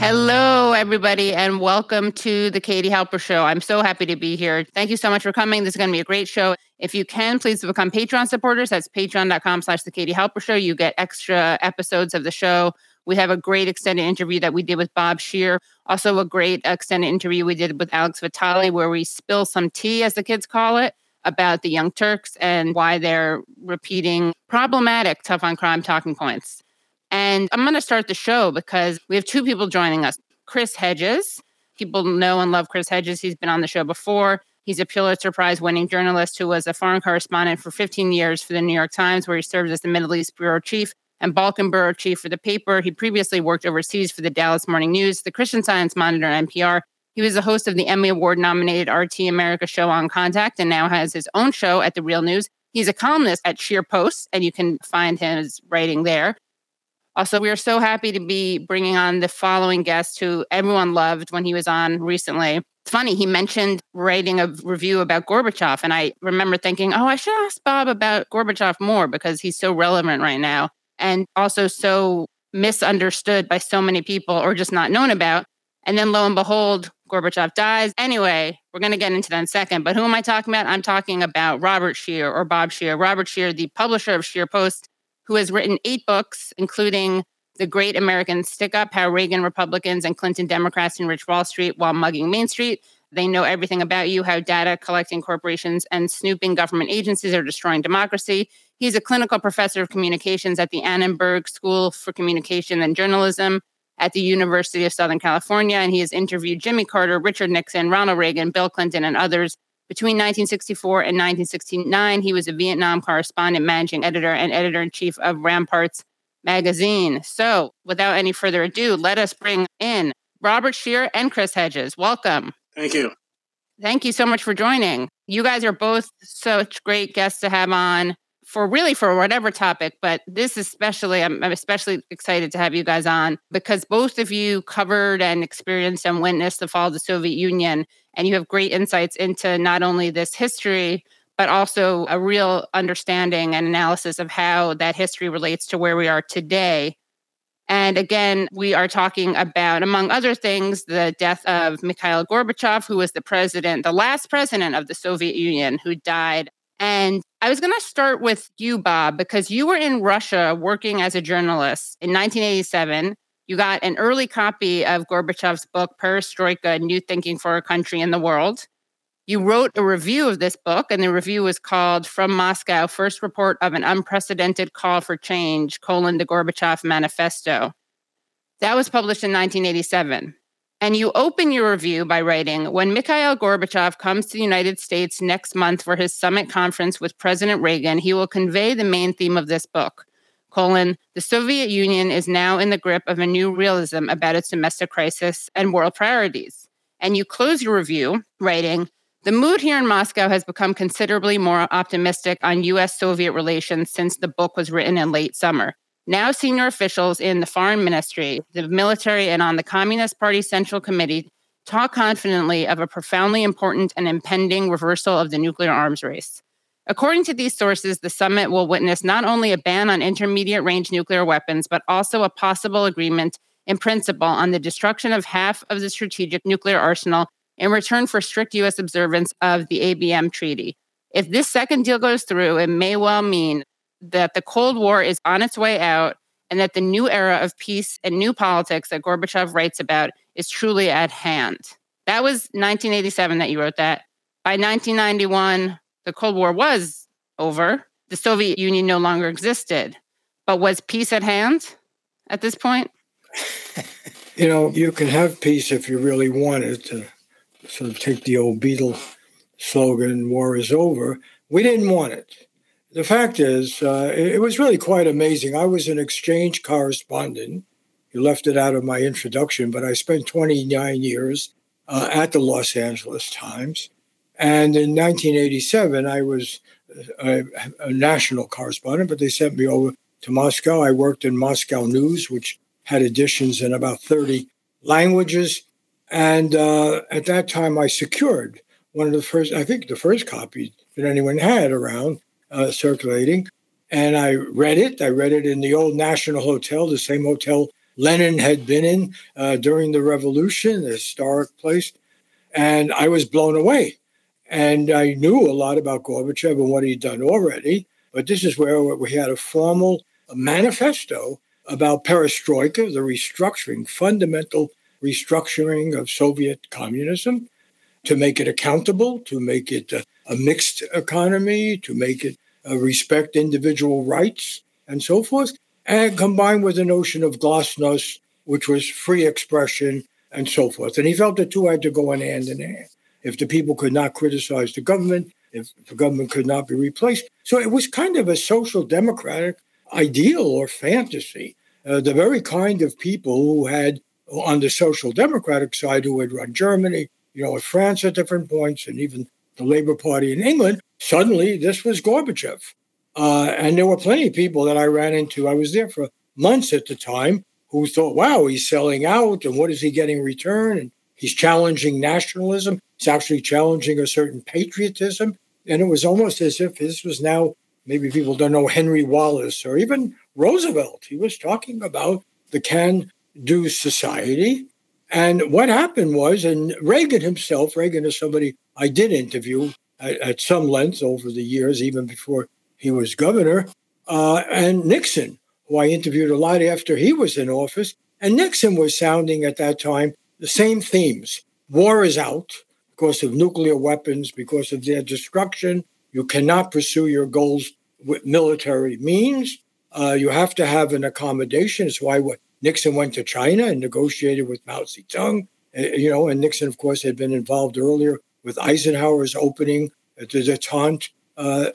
Hello, everybody, and welcome to the Katie Halper Show. I'm so happy to be here. Thank you so much for coming. This is going to be a great show. If you can, please become Patreon supporters. That's patreon.com slash the Katie Halper Show. You get extra episodes of the show. We have a great extended interview that we did with Bob Scheer. Also, a great extended interview we did with Alex Vitale, where we spill some tea, as the kids call it, about the Young Turks and why they're repeating problematic tough on crime talking points. And I'm going to start the show because we have two people joining us Chris Hedges. People know and love Chris Hedges. He's been on the show before. He's a Pulitzer Prize winning journalist who was a foreign correspondent for 15 years for the New York Times, where he served as the Middle East bureau chief and Balkan bureau chief for the paper. He previously worked overseas for the Dallas Morning News, the Christian Science Monitor, and NPR. He was the host of the Emmy Award nominated RT America show on Contact and now has his own show at The Real News. He's a columnist at Scheer Post, and you can find his writing there. Also, we are so happy to be bringing on the following guest who everyone loved when he was on recently. It's funny, he mentioned writing a review about Gorbachev. And I remember thinking, oh, I should ask Bob about Gorbachev more because he's so relevant right now and also so misunderstood by so many people or just not known about. And then lo and behold, Gorbachev dies. Anyway, we're going to get into that in a second. But who am I talking about? I'm talking about Robert Scheer or Bob Scheer. Robert Scheer, the publisher of Scheer Post, who has written eight books, including The Great American Stick Up How Reagan Republicans and Clinton Democrats enriched Wall Street while mugging Main Street. They know everything about you, how data collecting corporations and snooping government agencies are destroying democracy. He's a clinical professor of communications at the Annenberg School for Communication and Journalism at the University of Southern California. And he has interviewed Jimmy Carter, Richard Nixon, Ronald Reagan, Bill Clinton, and others between 1964 and 1969, he was a Vietnam correspondent, managing editor, and editor in chief of Ramparts magazine. So, without any further ado, let us bring in Robert Scheer and Chris Hedges. Welcome. Thank you. Thank you so much for joining. You guys are both such great guests to have on for really for whatever topic, but this especially, I'm, I'm, especially excited to have you guys on because both of you covered and experienced and witnessed the fall of the Soviet Union, and you have great insights into not only this history, but also a real understanding and analysis of how that history relates to where we are today. And again, we are talking about, among other things, the death of Mikhail Gorbachev, who was the president, the last president of the Soviet Union, who died and I was going to start with you, Bob, because you were in Russia working as a journalist in 1987. You got an early copy of Gorbachev's book, Perestroika New Thinking for a Country in the World. You wrote a review of this book, and the review was called From Moscow First Report of an Unprecedented Call for Change, colon, the Gorbachev Manifesto. That was published in 1987. And you open your review by writing When Mikhail Gorbachev comes to the United States next month for his summit conference with President Reagan, he will convey the main theme of this book. Colon, the Soviet Union is now in the grip of a new realism about its domestic crisis and world priorities. And you close your review writing, the mood here in Moscow has become considerably more optimistic on US Soviet relations since the book was written in late summer. Now, senior officials in the foreign ministry, the military, and on the Communist Party Central Committee talk confidently of a profoundly important and impending reversal of the nuclear arms race. According to these sources, the summit will witness not only a ban on intermediate range nuclear weapons, but also a possible agreement in principle on the destruction of half of the strategic nuclear arsenal in return for strict U.S. observance of the ABM treaty. If this second deal goes through, it may well mean that the Cold War is on its way out and that the new era of peace and new politics that Gorbachev writes about is truly at hand. That was 1987 that you wrote that. By 1991, the Cold War was over. The Soviet Union no longer existed. But was peace at hand at this point? you know, you can have peace if you really want it to sort of take the old Beatle slogan, war is over. We didn't want it. The fact is, uh, it, was really quite amazing. I was an exchange correspondent. You left it out of my introduction, but I spent 29 years uh, at the Los Angeles Times. And in 1987, I was a, a, national correspondent, but they sent me over to Moscow. I worked in Moscow News, which had editions in about 30 languages. And uh, at that time, I secured one of the first, I think the first copy that anyone had around uh, circulating. And I read it. I read it in the old National Hotel, the same hotel Lenin had been in uh, during the revolution, the historic place. And I was blown away. And I knew a lot about Gorbachev and what he'd done already. But this is where we had a formal manifesto about perestroika, the restructuring, fundamental restructuring of Soviet communism, to make it accountable, to make it a, a mixed economy, to make it uh, respect individual rights, and so forth, and combined with the notion of glasnost, which was free expression and so forth. And he felt the two had to go in hand in hand. If the people could not criticize the government, if the government could not be replaced. So it was kind of a social democratic ideal or fantasy. Uh, the very kind of people who had, on the social democratic side, who had run Germany, you know, France at different points, and even the Labour Party in England, suddenly this was Gorbachev. Uh, and there were plenty of people that I ran into. I was there for months at the time who thought, wow, he's selling out, and what is he getting in return? And he's challenging nationalism. He's actually challenging a certain patriotism. And it was almost as if this was now, maybe people don't know Henry Wallace or even Roosevelt. He was talking about the can do society and what happened was, and Reagan himself, Reagan is somebody I did interview at, at some length over the years, even before he was governor, uh, and Nixon, who I interviewed a lot after he was in office. And Nixon was sounding at that time the same themes war is out because of nuclear weapons, because of their destruction. You cannot pursue your goals with military means. Uh, you have to have an accommodation. It's why what Nixon went to China and negotiated with Mao Zedong. Uh, you know, and Nixon, of course, had been involved earlier with Eisenhower's opening at the detente uh,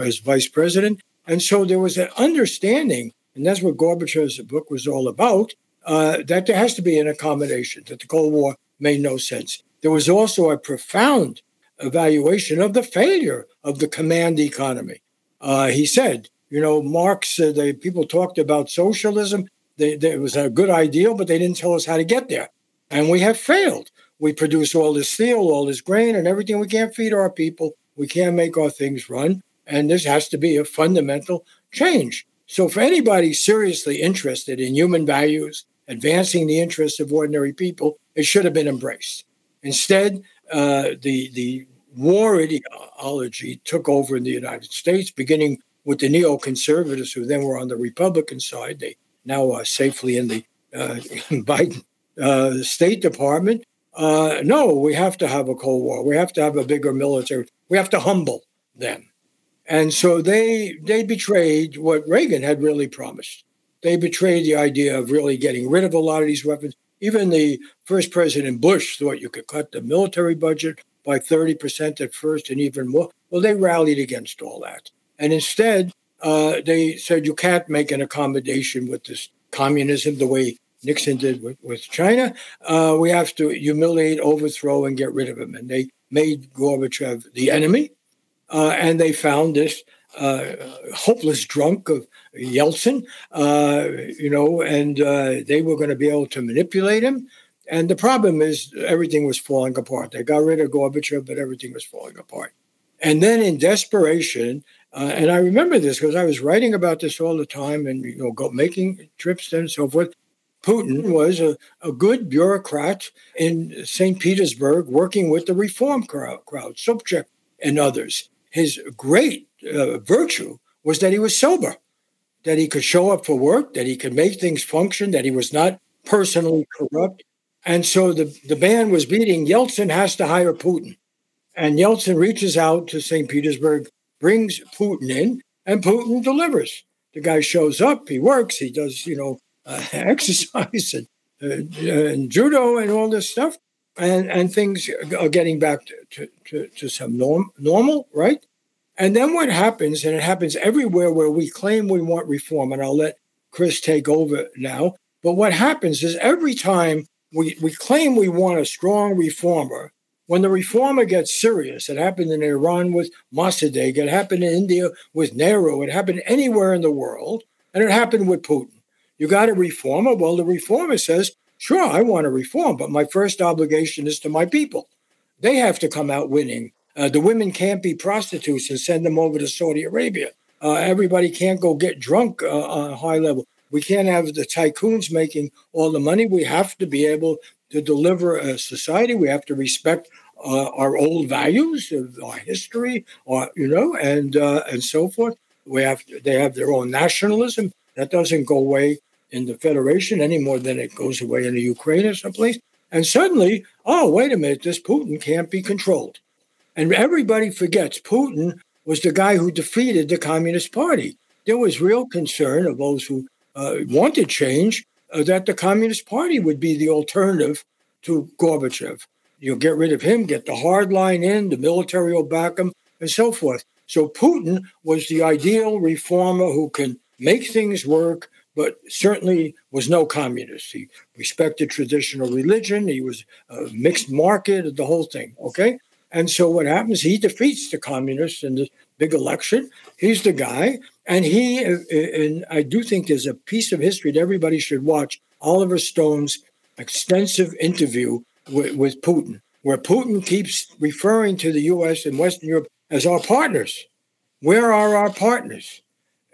as vice president. And so there was an understanding, and that's what Gorbachev's book was all about, uh, that there has to be an accommodation, that the Cold War made no sense. There was also a profound evaluation of the failure of the command economy. Uh, he said, you know, Marx, uh, the people talked about socialism they, they, it was a good ideal, but they didn't tell us how to get there. And we have failed. We produce all this steel, all this grain, and everything. We can't feed our people. We can't make our things run. And this has to be a fundamental change. So, for anybody seriously interested in human values, advancing the interests of ordinary people, it should have been embraced. Instead, uh, the the war ideology took over in the United States, beginning with the neoconservatives, who then were on the Republican side. They now are safely in the uh, Biden uh, State Department. Uh, no, we have to have a Cold War. We have to have a bigger military. We have to humble them. And so they they betrayed what Reagan had really promised. They betrayed the idea of really getting rid of a lot of these weapons. Even the first President Bush thought you could cut the military budget by 30% at first and even more. Well, they rallied against all that. And instead, uh, they said you can't make an accommodation with this communism the way Nixon did with, with China. Uh, we have to humiliate, overthrow, and get rid of him. And they made Gorbachev the enemy. Uh, and they found this uh, hopeless drunk of Yeltsin, uh, you know, and uh, they were going to be able to manipulate him. And the problem is everything was falling apart. They got rid of Gorbachev, but everything was falling apart. And then in desperation, uh, and I remember this because I was writing about this all the time and you know go, making trips and so forth. Putin was a, a good bureaucrat in St. Petersburg working with the reform crowd, crowd Sobchak and others. His great uh, virtue was that he was sober, that he could show up for work, that he could make things function, that he was not personally corrupt. And so the, the band was beating Yeltsin has to hire Putin. And Yeltsin reaches out to St. Petersburg brings Putin in, and Putin delivers. The guy shows up, he works, he does, you know, uh, exercise and, uh, and judo and all this stuff, and, and things are getting back to, to, to, to some norm, normal, right? And then what happens, and it happens everywhere where we claim we want reform, and I'll let Chris take over now. But what happens is every time we, we claim we want a strong reformer, when the reformer gets serious, it happened in Iran with Mossadegh, it happened in India with Nehru, it happened anywhere in the world, and it happened with Putin. You got a reformer? Well, the reformer says, sure, I want to reform, but my first obligation is to my people. They have to come out winning. Uh, the women can't be prostitutes and send them over to Saudi Arabia. Uh, everybody can't go get drunk uh, on a high level. We can't have the tycoons making all the money. We have to be able to deliver a society. We have to respect uh, our old values our history, or you know, and uh, and so forth. We have they have their own nationalism that doesn't go away in the Federation any more than it goes away in the Ukraine or someplace. And suddenly, oh wait a minute, this Putin can't be controlled. And everybody forgets Putin was the guy who defeated the Communist Party. There was real concern of those who uh, wanted change uh, that the Communist Party would be the alternative to Gorbachev. You'll get rid of him, get the hard line in, the military will back him, and so forth. So Putin was the ideal reformer who can make things work, but certainly was no communist. He respected traditional religion. He was a mixed market, the whole thing. Okay. And so what happens? He defeats the communists in the big election. He's the guy. And he, uh, uh, and I do think there's a piece of history that everybody should watch Oliver Stone's extensive interview with, with Putin, where Putin keeps referring to the US and Western Europe as our partners. Where are our partners?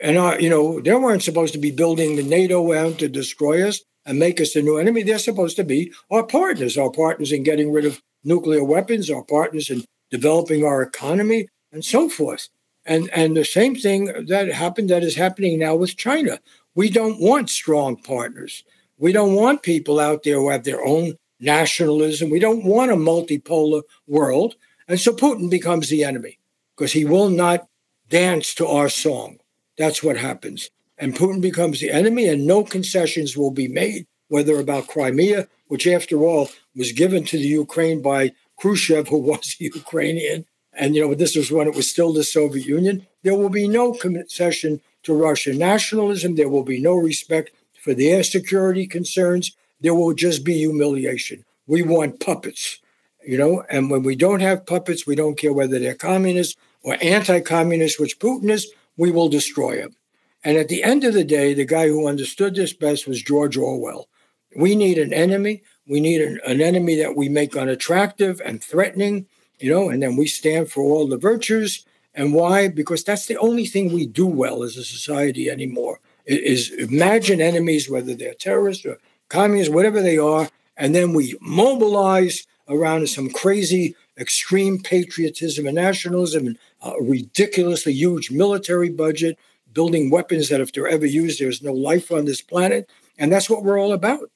And, you know, they weren't supposed to be building the NATO out to destroy us and make us the new enemy. They're supposed to be our partners, our partners in getting rid of nuclear weapons, our partners in developing our economy, and so forth. And and the same thing that happened that is happening now with China. We don't want strong partners. We don't want people out there who have their own nationalism. We don't want a multipolar world. And so Putin becomes the enemy because he will not dance to our song. That's what happens. And Putin becomes the enemy, and no concessions will be made, whether about Crimea, which, after all, was given to the Ukraine by Khrushchev, who was a Ukrainian. And, you know, this was when it was still the Soviet Union. There will be no concession to Russian nationalism. There will be no respect for their security concerns. There will just be humiliation. We want puppets, you know, and when we don't have puppets, we don't care whether they're communists or anti communists, which Putin is, we will destroy him. And at the end of the day, the guy who understood this best was George Orwell. We need an enemy we need an, an enemy that we make unattractive and threatening, you know, and then we stand for all the virtues. And why? Because that's the only thing we do well as a society anymore. Is imagine enemies, whether they're terrorists or communists, whatever they are, and then we mobilize around some crazy extreme patriotism and nationalism and a ridiculously huge military budget, building weapons that if they're ever used, there's no life on this planet. And that's what we're all about.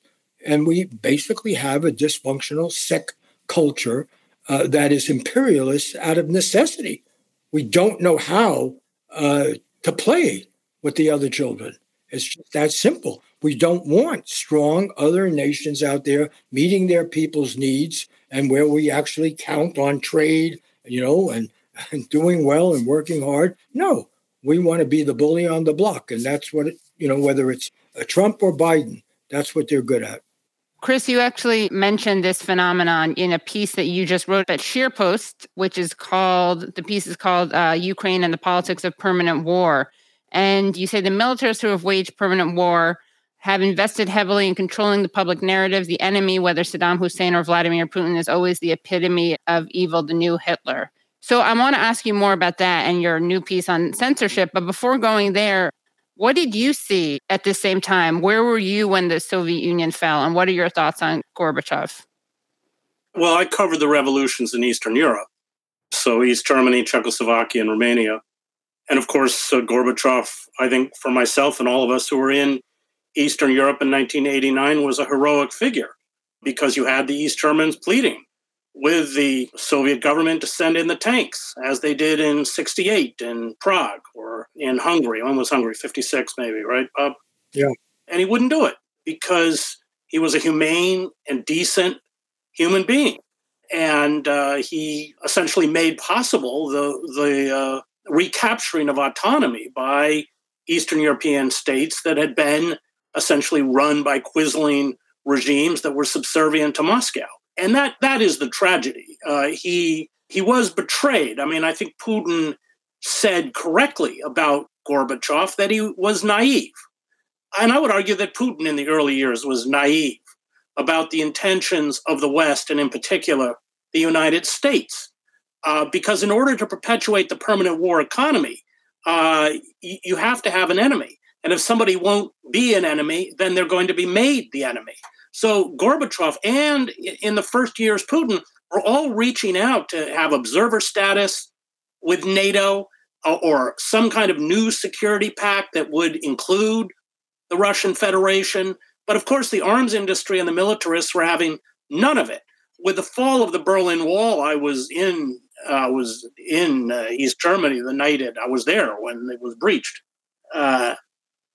And we basically have a dysfunctional, sick culture uh, that is imperialist out of necessity. We don't know how uh, to play with the other children. It's just that simple. We don't want strong other nations out there meeting their people's needs and where we actually count on trade, you know, and, and doing well and working hard. No, we want to be the bully on the block. And that's what, it, you know, whether it's Trump or Biden, that's what they're good at. Chris, you actually mentioned this phenomenon in a piece that you just wrote at ScheerPost, which is called, the piece is called uh, Ukraine and the Politics of Permanent War. And you say the militaries who have waged permanent war have invested heavily in controlling the public narrative. The enemy, whether Saddam Hussein or Vladimir Putin, is always the epitome of evil, the new Hitler. So I want to ask you more about that and your new piece on censorship. But before going there, what did you see at the same time? Where were you when the Soviet Union fell? And what are your thoughts on Gorbachev? Well, I covered the revolutions in Eastern Europe. So, East Germany, Czechoslovakia, and Romania. And of course, uh, Gorbachev, I think for myself and all of us who were in Eastern Europe in 1989, was a heroic figure because you had the East Germans pleading with the Soviet government to send in the tanks, as they did in 68 in Prague or in Hungary. When was Hungary? 56, maybe, right, Bob? Yeah. And he wouldn't do it because he was a humane and decent human being. And uh, he essentially made possible the, the uh, recapturing of autonomy by Eastern European states that had been essentially run by quisling regimes that were subservient to Moscow. And that that is the tragedy. Uh, he he was betrayed. I mean, I think Putin said correctly about Gorbachev that he was naive. And I would argue that Putin in the early years was naive about the intentions of the West and, in particular, the United States. Uh, because in order to perpetuate the permanent war economy, uh, y- you have to have an enemy. And if somebody won't be an enemy, then they're going to be made the enemy. So Gorbachev and in the first years, Putin were all reaching out to have observer status with NATO uh, or some kind of new security pact that would include the Russian Federation. But of course, the arms industry and the militarists were having none of it. With the fall of the Berlin Wall, I was in uh, was in uh, East Germany the night it I was there when it was breached. Uh,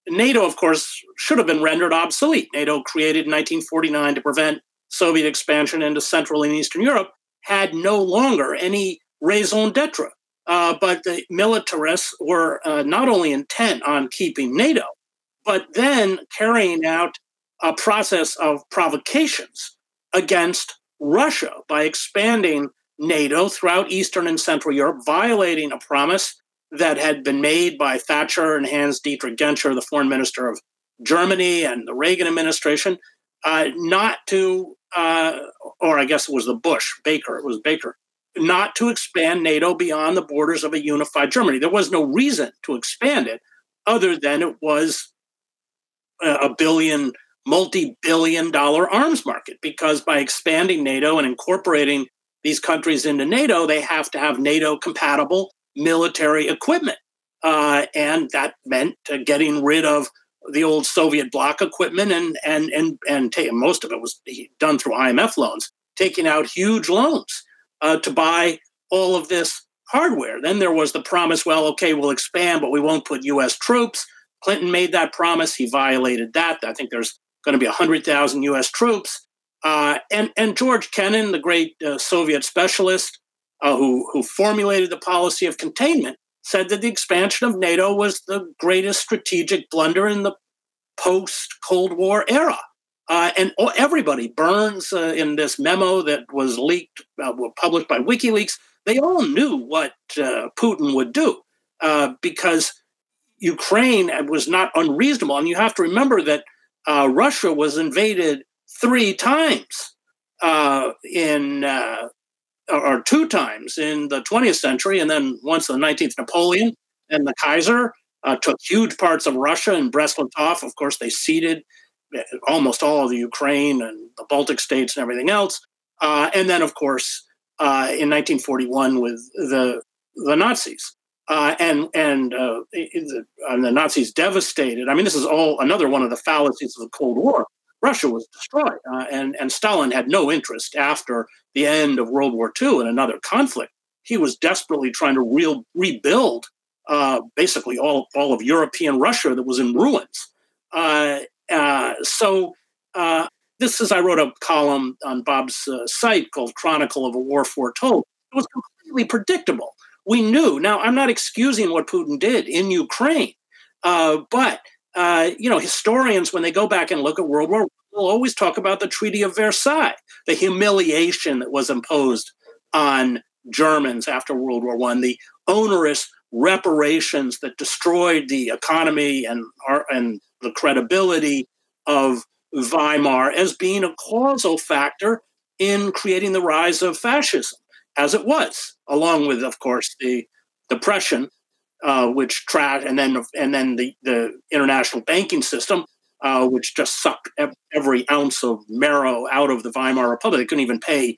NATO, of course, should have been rendered obsolete. NATO, created in 1949 to prevent Soviet expansion into Central and Eastern Europe, had no longer any raison d'etre. Uh, but the militarists were uh, not only intent on keeping NATO, but then carrying out a process of provocations against Russia by expanding NATO throughout Eastern and Central Europe, violating a promise that had been made by Thatcher and Hans Dietrich Genscher, the foreign minister of Germany and the Reagan administration, uh, not to, uh, or I guess it was the Bush, Baker, it was Baker, not to expand NATO beyond the borders of a unified Germany. There was no reason to expand it other than it was a billion, multi billion dollar arms market, because by expanding NATO and incorporating these countries into NATO, they have to have NATO compatible military equipment. Uh, and that meant uh, getting rid of the old Soviet bloc equipment, and and and and ta- most of it was done through IMF loans, taking out huge loans uh, to buy all of this hardware. Then there was the promise: well, okay, we'll expand, but we won't put U.S. troops. Clinton made that promise; he violated that. I think there's going to be hundred thousand U.S. troops. Uh, and and George Kennan, the great uh, Soviet specialist, uh, who, who formulated the policy of containment, said that the expansion of NATO was the greatest strategic blunder in the post Cold War era. Uh, and everybody, Burns, uh, in this memo that was leaked, uh, published by WikiLeaks, they all knew what uh, Putin would do uh, because Ukraine was not unreasonable. And you have to remember that Russia was invaded three times in or two times in the 20th century, and then once the 19th Napoleon and the Kaiser uh, took huge parts of Russia and Brest-Litovsk. Of course, they ceded uh, almost all of the Ukraine and the Baltic states and everything else. Uh, and then, of course, uh, in 1941 with the the Nazis. Uh, and and, uh, and the Nazis devastated. I mean, this is all another one of the fallacies of the Cold War. Russia was destroyed, uh, and and Stalin had no interest after the end of World War II in another conflict. He was desperately trying to real, rebuild uh, basically all all of European Russia that was in ruins. Uh, uh so uh, this is I wrote a column on Bob's uh, site called "Chronicle of a War Foretold." It was completely predictable. We knew. Now I'm not excusing what Putin did in Ukraine, but uh, you know, historians, when they go back and look at World War, will always talk about the Treaty of Versailles, the humiliation that was imposed on Germans after World War One, the onerous reparations that destroyed the economy and and the credibility of Weimar as being a causal factor in creating the rise of fascism, as it was, along with, of course, the depression uh, which trash, and then and then the the international banking system, uh, which just sucked every ounce of marrow out of the Weimar Republic. They couldn't even pay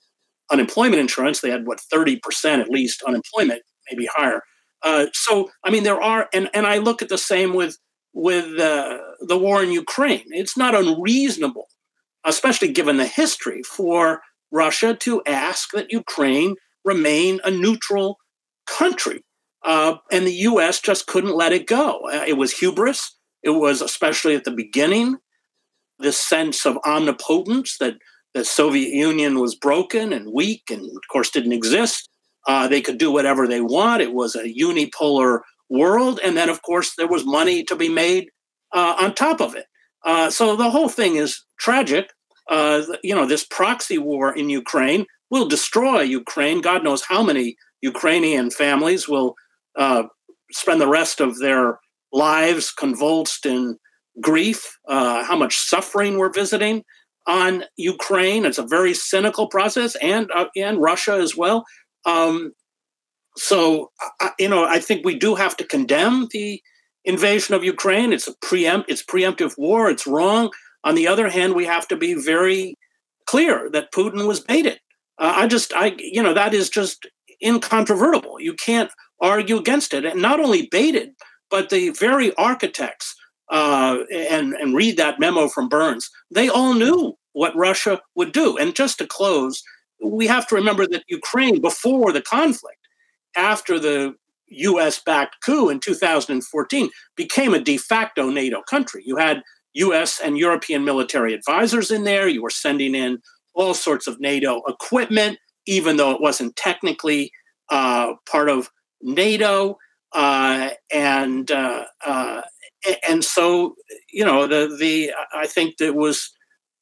unemployment insurance. They had what thirty percent at least unemployment, maybe higher. Uh, so I mean, there are, and and I look at the same with with uh, the war in Ukraine. It's not unreasonable, especially given the history, for Russia to ask that Ukraine remain a neutral country. Uh, and the U.S. just couldn't let it go. Uh, it was hubris. It was, especially at the beginning, this sense of omnipotence that the Soviet Union was broken and weak and, of course, didn't exist. Uh, they could do whatever they want. It was a unipolar world. And then, of course, there was money to be made uh, on top of it. Uh, so the whole thing is tragic. Uh, you know, this proxy war in Ukraine will destroy Ukraine. God knows how many Ukrainian families will uh, spend the rest of their lives convulsed in grief, uh, how much suffering we're visiting on Ukraine. It's a very cynical process, and uh, and Russia as well. Um, so, you know, I think we do have to condemn the invasion of Ukraine. It's a preempt, it's preemptive war. It's wrong. On the other hand, we have to be very clear that Putin was baited. Uh, I just, I, you know, that is just incontrovertible. You can't argue against it. And not only baited, but the very architects uh, and and read that memo from Burns. They all knew what Russia would do. And just to close, we have to remember that Ukraine, before the conflict, after the US backed coup in 2014, became a de facto NATO country. You had US and European military advisors in there. You were sending in all sorts of NATO equipment, even though it wasn't technically uh, part of NATO. Uh, and uh, uh and so you know the the I think that was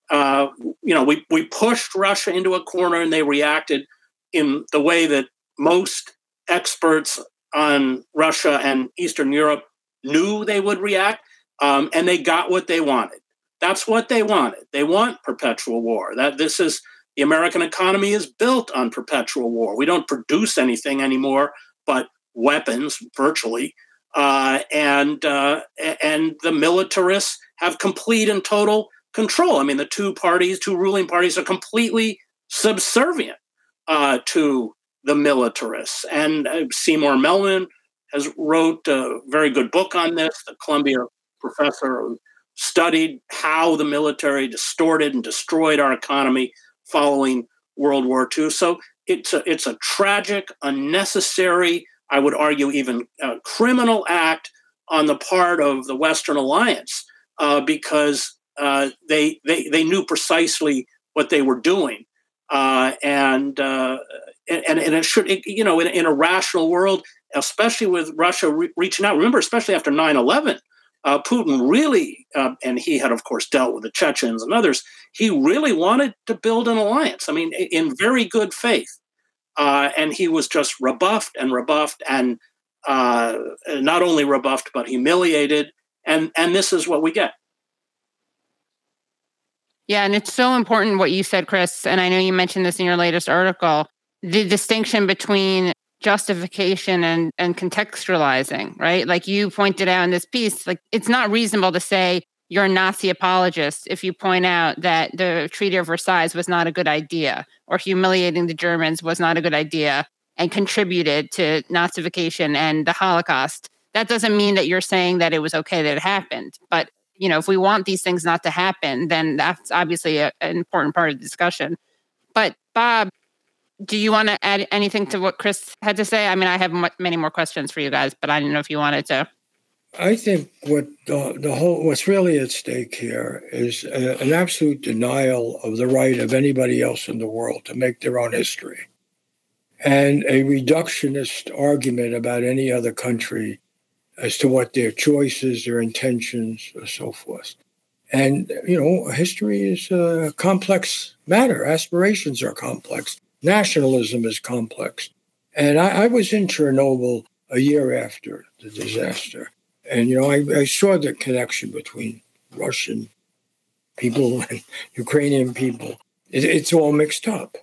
uh, you know we we pushed Russia into a corner and they reacted in the way that most experts on Russia and Eastern Europe knew they would react, um, and they got what they wanted. That's what they wanted. They want perpetual war. That this is the American economy is built on perpetual war. We don't produce anything anymore but weapons, virtually, uh, and uh, and the militarists have complete and total control. I mean, the two parties, two ruling parties, are completely subservient uh, to the militarists. And uh, Seymour Melman has wrote a very good book on this. The Columbia professor who studied how the military distorted and destroyed our economy following World War II. So it's a, it's a tragic, unnecessary, I would argue, even a criminal act on the part of the Western Alliance uh, because uh, they, they they knew precisely what they were doing, uh, and, uh, and and it should it, you know in, in, a rational world, especially with Russia re- reaching out. Remember, especially after 9-11, uh, Putin really, uh, and he had of course dealt with the Chechens and others. He really wanted to build an alliance. I mean, in very good faith, Uh, and he was just rebuffed and rebuffed and uh, not only rebuffed but humiliated. And and this is what we get. Yeah, and it's so important what you said, Chris. And I know you mentioned this in your latest article the distinction between justification and, and contextualizing, right? Like you pointed out in this piece, like it's not reasonable to say you're a Nazi apologist if you point out that the Treaty of Versailles was not a good idea or humiliating the Germans was not a good idea and contributed to Nazification and the Holocaust. That doesn't mean that you're saying that it was okay that it happened, but you know, if we want these things not to happen, then that's obviously a, an important part of the discussion. But Bob, do you want to add anything to what Chris had to say? I mean, I have m- many more questions for you guys, but I didn't know if you wanted to. I think what the, the whole what's really at stake here is a, an absolute denial of the right of anybody else in the world to make their own history, and a reductionist argument about any other country as to what their choices, their intentions, or so forth. And, you know, history is a complex matter. Aspirations are complex. Nationalism is complex. And I, I was in Chernobyl a year after the disaster. And, you know, I, I saw the connection between Russian people and Ukrainian people. It, it's all mixed up.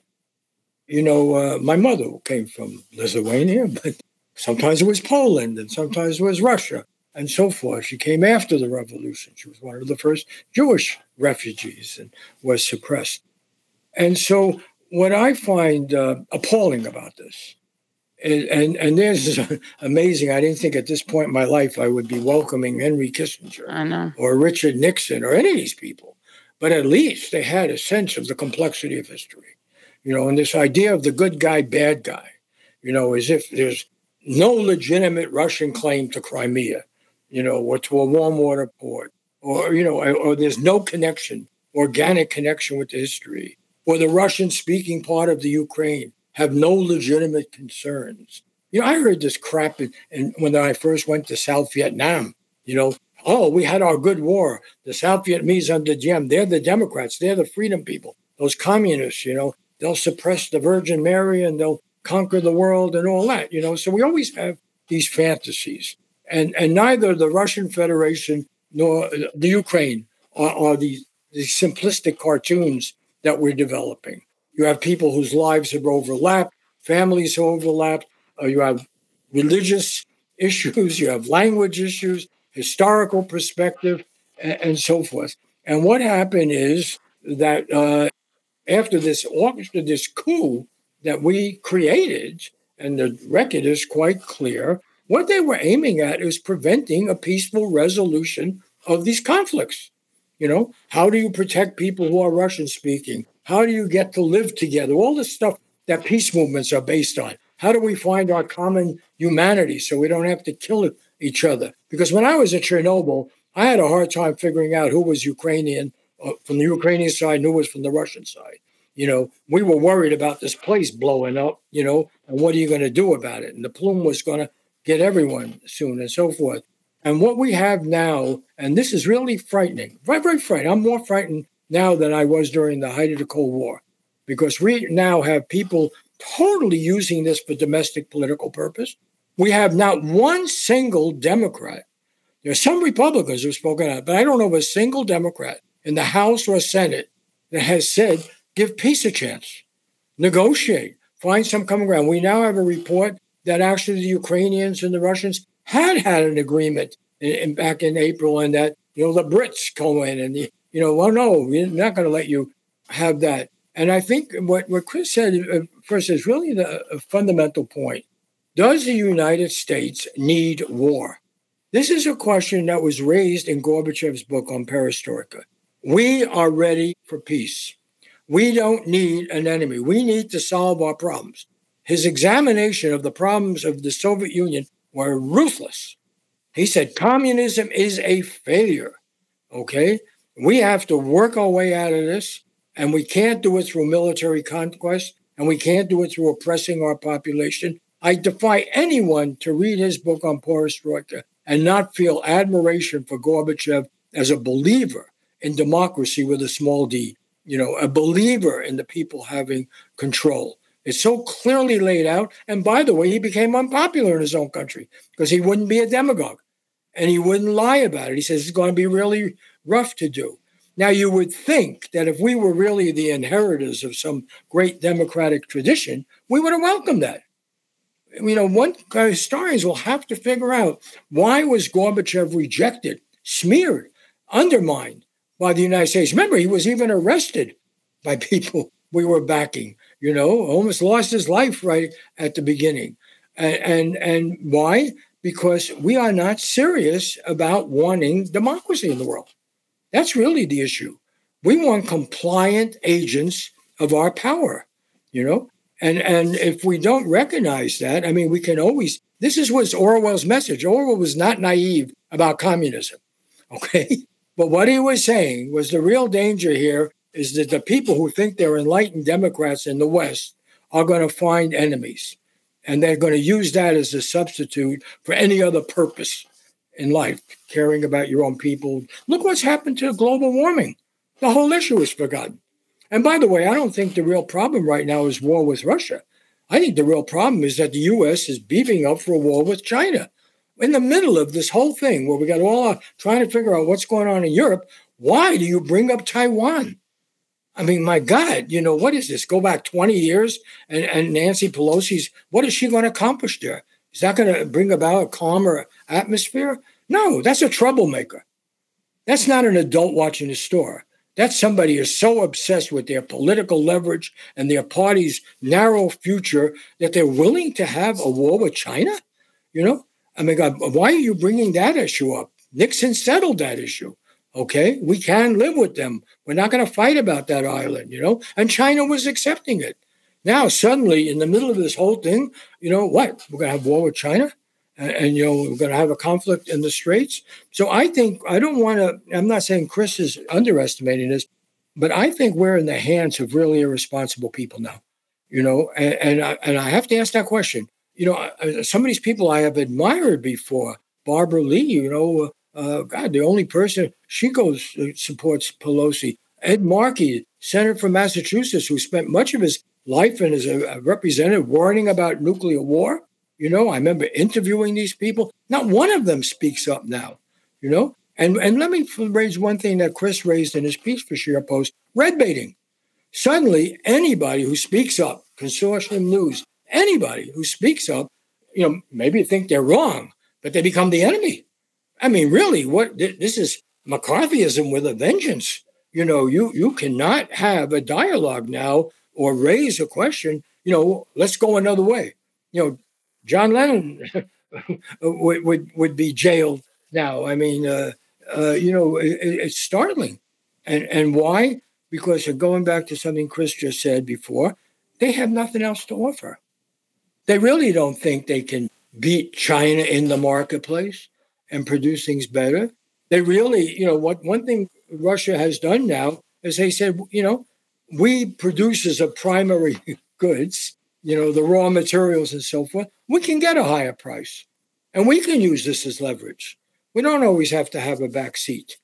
You know, uh, my mother came from Lithuania, but Sometimes it was Poland and sometimes it was Russia and so forth. She came after the revolution. She was one of the first Jewish refugees and was suppressed. And so, what I find uh, appalling about this, and, and, and this is amazing. I didn't think at this point in my life I would be welcoming Henry Kissinger or Richard Nixon or any of these people, but at least they had a sense of the complexity of history, you know, and this idea of the good guy, bad guy, you know, as if there's no legitimate Russian claim to Crimea, you know, or to a warm water port, or, you know, or there's no connection, organic connection with the history, or the Russian speaking part of the Ukraine have no legitimate concerns. You know, I heard this crap in, in, when I first went to South Vietnam. You know, oh, we had our good war. The South Vietnamese under Diem, they're the Democrats, they're the freedom people. Those communists, you know, they'll suppress the Virgin Mary and they'll conquer the world and all that. You know, so we always have these fantasies, and and neither the Russian Federation nor the Ukraine are, are these, these simplistic cartoons that we're developing. You have people whose lives have overlapped, families have overlapped. Uh, you have religious issues, you have language issues, historical perspective, and, and so forth. And what happened is that uh, after this after this coup that we created, and the record is quite clear, what they were aiming at is preventing a peaceful resolution of these conflicts. You know, how do you protect people who are Russian speaking? How do you get to live together? All the stuff that peace movements are based on. How do we find our common humanity so we don't have to kill each other? Because when I was at Chernobyl, I had a hard time figuring out who was Ukrainian uh, from the Ukrainian side and who was from the Russian side. You know, we were worried about this place blowing up, you know, and what are you going to do about it? And the plume was going to get everyone soon and so forth. And what we have now, and this is really frightening, very, very frightening. I'm more frightened now than I was during the height of the Cold War because we now have people totally using this for domestic political purpose. We have not one single Democrat. There are some Republicans who've spoken out, but I don't know of a single Democrat in the House or Senate that has said, give peace a chance, negotiate, find some common ground. We now have a report that actually the Ukrainians and the Russians had had an agreement in, in, back in April, and that you know the Brits go in and the, you know, well, no, we're not going to let you have that. And I think what, what Chris said uh, first is really the fundamental point. Does the United States need war? This is a question that was raised in Gorbachev's book on perestroika. We are ready for peace. We don't need an enemy. We need to solve our problems. His examination of the problems of the Soviet Union were ruthless. He said communism is a failure. Okay? We have to work our way out of this, and we can't do it through military conquest, and we can't do it through oppressing our population. I defy anyone to read his book on perestroika and not feel admiration for Gorbachev as a believer in democracy with a small d, you know, a believer in the people having control. It's so clearly laid out. And by the way, he became unpopular in his own country because he wouldn't be a demagogue and he wouldn't lie about it. He says it's going to be really rough to do. Now, you would think that if we were really the inheritors of some great democratic tradition, we would have welcomed that. You know, one uh, historians will have to figure out why was Gorbachev rejected, smeared, undermined by the United States. Remember, he was even arrested by people we were backing. You know, almost lost his life right at the beginning, and and, and why? because we are not serious about wanting democracy in the world. That's really the issue. We want compliant agents of our power, you know? And and if we don't recognize that, I mean, we can always this is what's Orwell's message. Orwell was not naive about communism. Okay. But what he was saying was the real danger here is that the people who think they're enlightened Democrats in the West are going to find enemies and they're going to use that as a substitute for any other purpose in life, caring about your own people. Look what's happened to global warming. The whole issue is forgotten. And by the way, I don't think the real problem right now is war with Russia. I think the real problem is that the US is beefing up for a war with China. In the middle of this whole thing where we got all our, trying to figure out what's going on in Europe, why do you bring up Taiwan? I mean, my God, you know, what is this? Go back 20 years and, and Nancy Pelosi's, what is she going to accomplish there? Is that going to bring about a calmer atmosphere? No, that's a troublemaker. That's not an adult watching the store. That's somebody who's so obsessed with their political leverage and their party's narrow future that they're willing to have a war with China. You know, I mean, God, why are you bringing that issue up? Nixon settled that issue. Okay, we can live with them. We're not going to fight about that island, you know? And China was accepting it. Now, suddenly, in the middle of this whole thing, you know what? We're going to have war with China? And, and, you know, we're going to have a conflict in the Straits. So I think, I don't want to, I'm not saying Chris is underestimating this, but I think we're in the hands of really irresponsible people now. you know, and, and I, and I have to ask that question. You know, some of these people I have admired before, Barbara Lee, you know, uh, God, the only person she goes uh, supports Pelosi. Ed Markey, senator from Massachusetts, who spent much of his life and as a representative warning about nuclear war. You know, I remember interviewing these people. Not one of them speaks up now. You know, and and let me raise one thing that Chris raised in his piece for Scheer Post red baiting. Suddenly, anybody who speaks up, consortium news, anybody who speaks up, you know, maybe think they're wrong, but they become the enemy. I mean, really, what this is McCarthyism with a vengeance. You know, you you cannot have a dialogue now or raise a question. You know, let's go another way. You know, John Lennon would, would would be jailed now. I mean, uh, uh, you know, it, it's startling, and and why? Because going back to something Chris just said before, they have nothing else to offer. They really don't think they can beat China in the marketplace and produce things better. They really, you know, what one thing Russia has done now is they said, you know, we producers of primary goods, you know, the raw materials and so forth, we can get a higher price. And we can use this as leverage. We don't always have to have a back seat.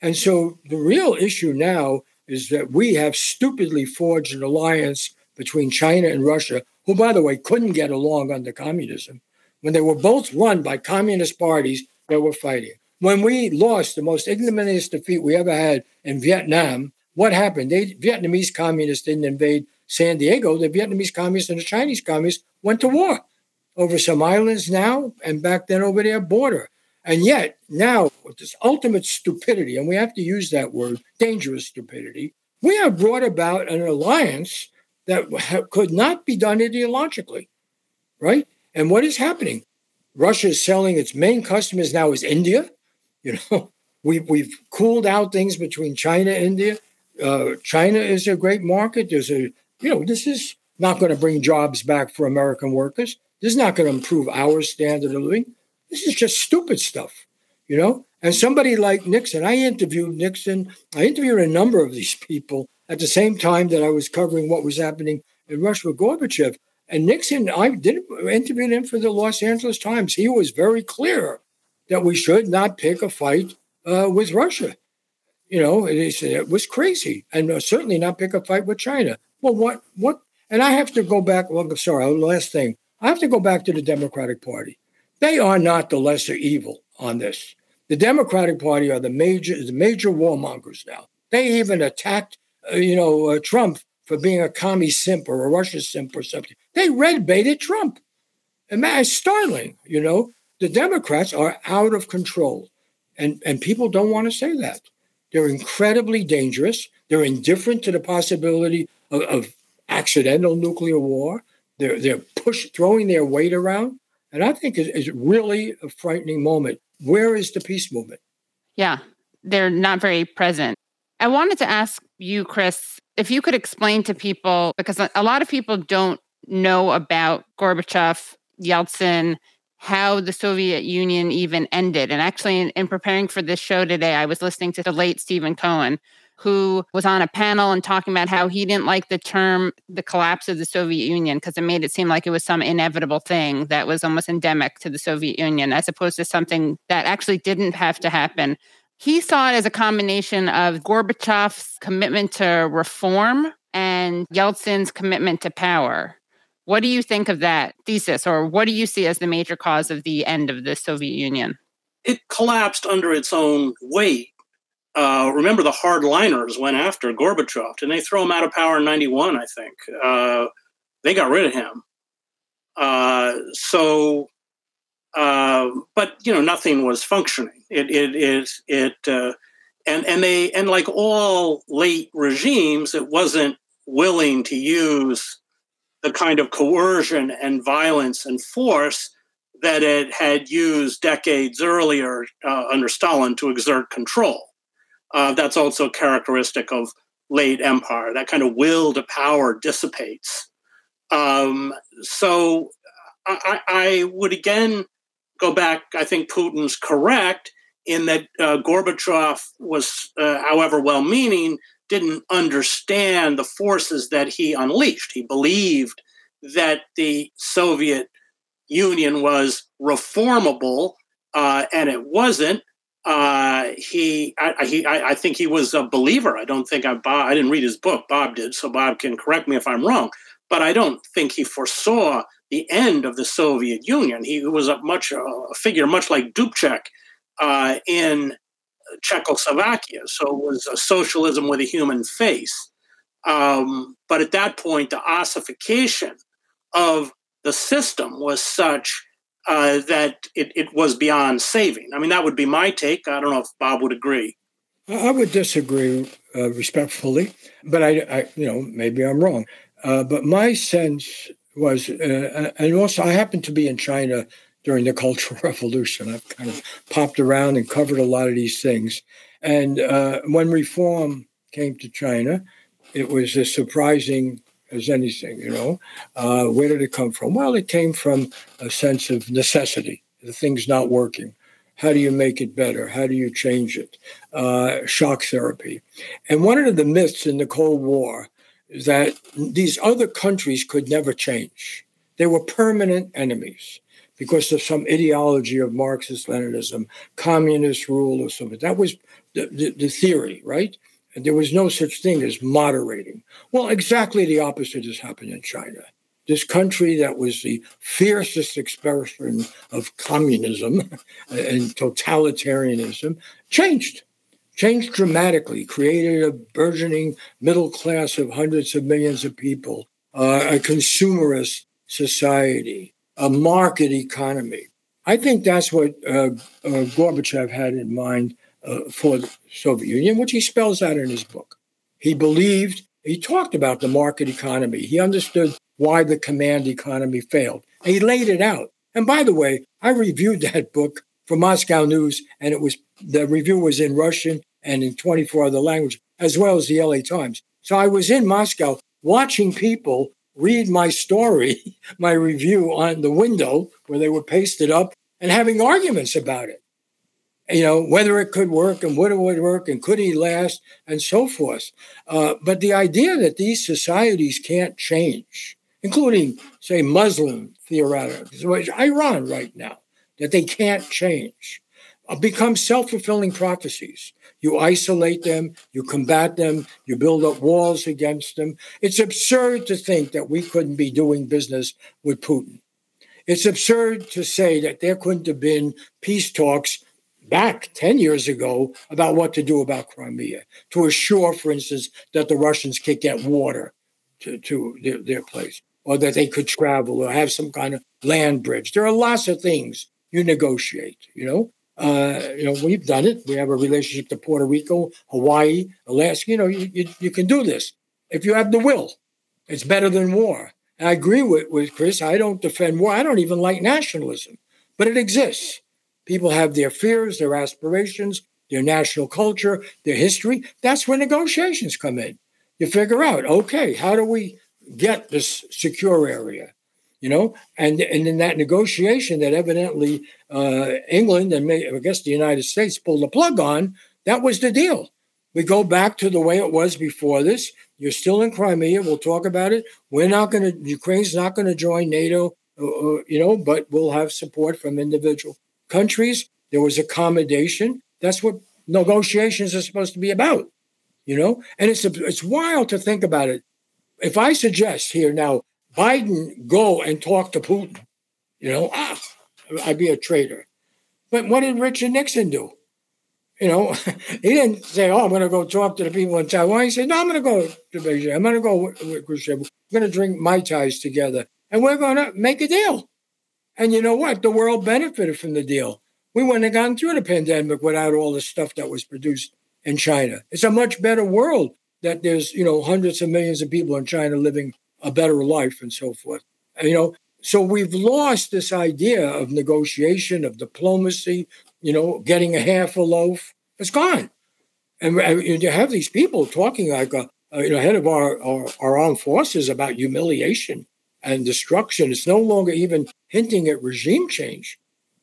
And so the real issue now is that we have stupidly forged an alliance between China and Russia, who, by the way, couldn't get along under communism. When they were both run by communist parties that were fighting. When we lost the most ignominious defeat we ever had in Vietnam, what happened? They Vietnamese communists didn't invade San Diego. The Vietnamese communists and the Chinese communists went to war over some islands now and back then over their border. And yet, now, with this ultimate stupidity, and we have to use that word, dangerous stupidity, we have brought about an alliance that could not be done ideologically, right? And what is happening? Russia is selling its main customers now is India. You know, we, we've cooled out things between China and India. Uh, China is a great market. There's a, you know, this is not going to bring jobs back for American workers. This is not going to improve our standard of living. This is just stupid stuff, you know? And somebody like Nixon, I interviewed Nixon, I interviewed a number of these people at the same time that I was covering what was happening in Russia with Gorbachev. And Nixon, I did interview him for the Los Angeles Times. He was very clear that we should not pick a fight uh, with Russia. You know, he said it was crazy, and uh, certainly not pick a fight with China. Well, what, what? And I have to go back. Well, sorry, last thing. I have to go back to the Democratic Party. They are not the lesser evil on this. The Democratic Party are the major, the major warmongers now. They even attacked, uh, you know, uh, Trump for being a commie simp or a Russia simp or something. They red baited Trump. And man, it's startling, you know. The Democrats are out of control. And, and people don't want to say that. They're incredibly dangerous. They're indifferent to the possibility of, of accidental nuclear war. They're, they're push, throwing their weight around. And I think it's really a frightening moment. Where is the peace movement? Yeah, they're not very present. I wanted to ask you, Chris, if you could explain to people, because a lot of people don't know about Gorbachev, Yeltsin, how the Soviet Union even ended. And actually, in, in, preparing for this show today, I was listening to the late Stephen Cohen, who was on a panel and talking about how he didn't like the term the collapse of the Soviet Union because it made it seem like it was some inevitable thing that was almost endemic to the Soviet Union, as opposed to something that actually didn't have to happen he saw it as a combination of Gorbachev's commitment to reform and Yeltsin's commitment to power. What do you think of that thesis, or what do you see as the major cause of the end of the Soviet Union? It collapsed under its own weight. Uh, remember, the hardliners went after Gorbachev, and they throw him out of power in 91, I think. Uh, they got rid of him. Uh, so uh, but you know nothing was functioning. It it it, it uh, and and they and like all late regimes, it wasn't willing to use the kind of coercion and violence and force that it had used decades earlier uh, under Stalin to exert control. Uh, that's also characteristic of late empire. That kind of will to power dissipates. Um, so I, I, would again go back, I think Putin's correct in that uh, Gorbachev was, uh, however well meaning, didn't understand the forces that he unleashed. He believed that the Soviet Union was reformable, uh, and it wasn't. Uh, he, I, he, I, think he was a believer. I don't think I, Bob, I didn't read his book. Bob did, so Bob can correct me if I'm wrong. But I don't think he foresaw the end of the Soviet Union. He was a much a figure, much like Dubček uh, in Czechoslovakia. So it was a socialism with a human face. Um, but at that point, the ossification of the system was such uh, that it, it was beyond saving. I mean, that would be my take. I don't know if Bob would agree. I would disagree uh, respectfully, but I, I, you know, maybe I'm wrong. Uh, but my sense was, uh, and also I happened to be in China during the Cultural Revolution. I've kind of popped around and covered a lot of these things. And uh, when reform came to China, it was as surprising as anything, you know. Uh, where did it come from? Well, it came from a sense of necessity. The thing's not working. How do you make it better? How do you change it? Uh, shock therapy. And one of the myths in the Cold War is that these other countries could never change. They were permanent enemies because of some ideology of Marxist Leninism, communist rule or something. That was the, the, the theory, right? And there was no such thing as moderating. Well, exactly the opposite has happened in China. This country that was the fiercest expression of communism and totalitarianism changed, changed dramatically, created a burgeoning middle class of hundreds of millions of people, uh, a consumerist society, a market economy. I think that's what uh, uh, Gorbachev had in mind uh, for the Soviet Union, which he spells out in his book. He believed, he talked about the market economy. He understood why the command economy failed. And he laid it out. And by the way, I reviewed that book for Moscow News, and it was the review was in Russian and in 24 other languages, as well as the LA Times. So I was in Moscow watching people read my story, my review on the window where they were pasted up and having arguments about it. You know, whether it could work and would it would work and could he last and so forth. Uh, but the idea that these societies can't change, including, say, Muslim theoretically, which Iran right now, that they can't change, uh, become self fulfilling prophecies. You isolate them, you combat them, you build up walls against them. It's absurd to think that we couldn't be doing business with Putin. It's absurd to say that there couldn't have been peace talks back 10 years ago about what to do about Crimea, to assure, for instance, that the Russians could get water to, to their, their place, or that they could travel or have some kind of land bridge. There are lots of things you negotiate, you know? Uh, you know, we've done it. We have a relationship to Puerto Rico, Hawaii, Alaska. You know, you, you, you can do this if you have the will. It's better than war. And I agree with, with Chris. I don't defend war. I don't even like nationalism, but it exists. People have their fears, their aspirations, their national culture, their history. That's where negotiations come in. You figure out, okay, how do we get this secure area? You know, and and in that negotiation that evidently uh, England and may, I guess the United States pulled the plug on, that was the deal. We go back to the way it was before this. You're still in Crimea. We'll talk about it. We're not going to. Ukraine's not going to join NATO, uh, uh, you know, but we'll have support from individual countries. There was accommodation. That's what negotiations are supposed to be about, you know. And it's it's wild to think about it. If I suggest here now Biden go and talk to Putin. You know, ah, I'd be a traitor. But what did Richard Nixon do? You know, he didn't say, "Oh, I'm going to go talk to the people in Taiwan." He said, "No, I'm going to go to Beijing. I'm going to go with Khrushchev. We're going to drink mai tais together, and we're going to make a deal." And you know what? The world benefited from the deal. We wouldn't have gone through the pandemic without all the stuff that was produced in China. It's a much better world that there's, you know, hundreds of millions of people in China living a better life and so forth. You know, so we've lost this idea of negotiation, of diplomacy, you know, getting a half a loaf. It's gone. And, and you have these people talking like a, a you know, head of our, our, our armed forces about humiliation and destruction. It's no longer even hinting at regime change.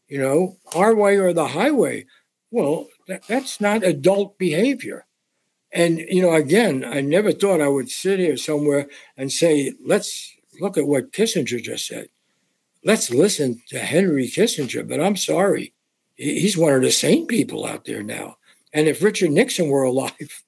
You know, our way or the highway. Well, that, that's not adult behavior. And, you know, again, I never thought I would sit here somewhere and say, let's look at what Kissinger just said. Let's listen to Henry Kissinger. But I'm sorry, he's one of the sane people out there now. And if Richard Nixon were alive,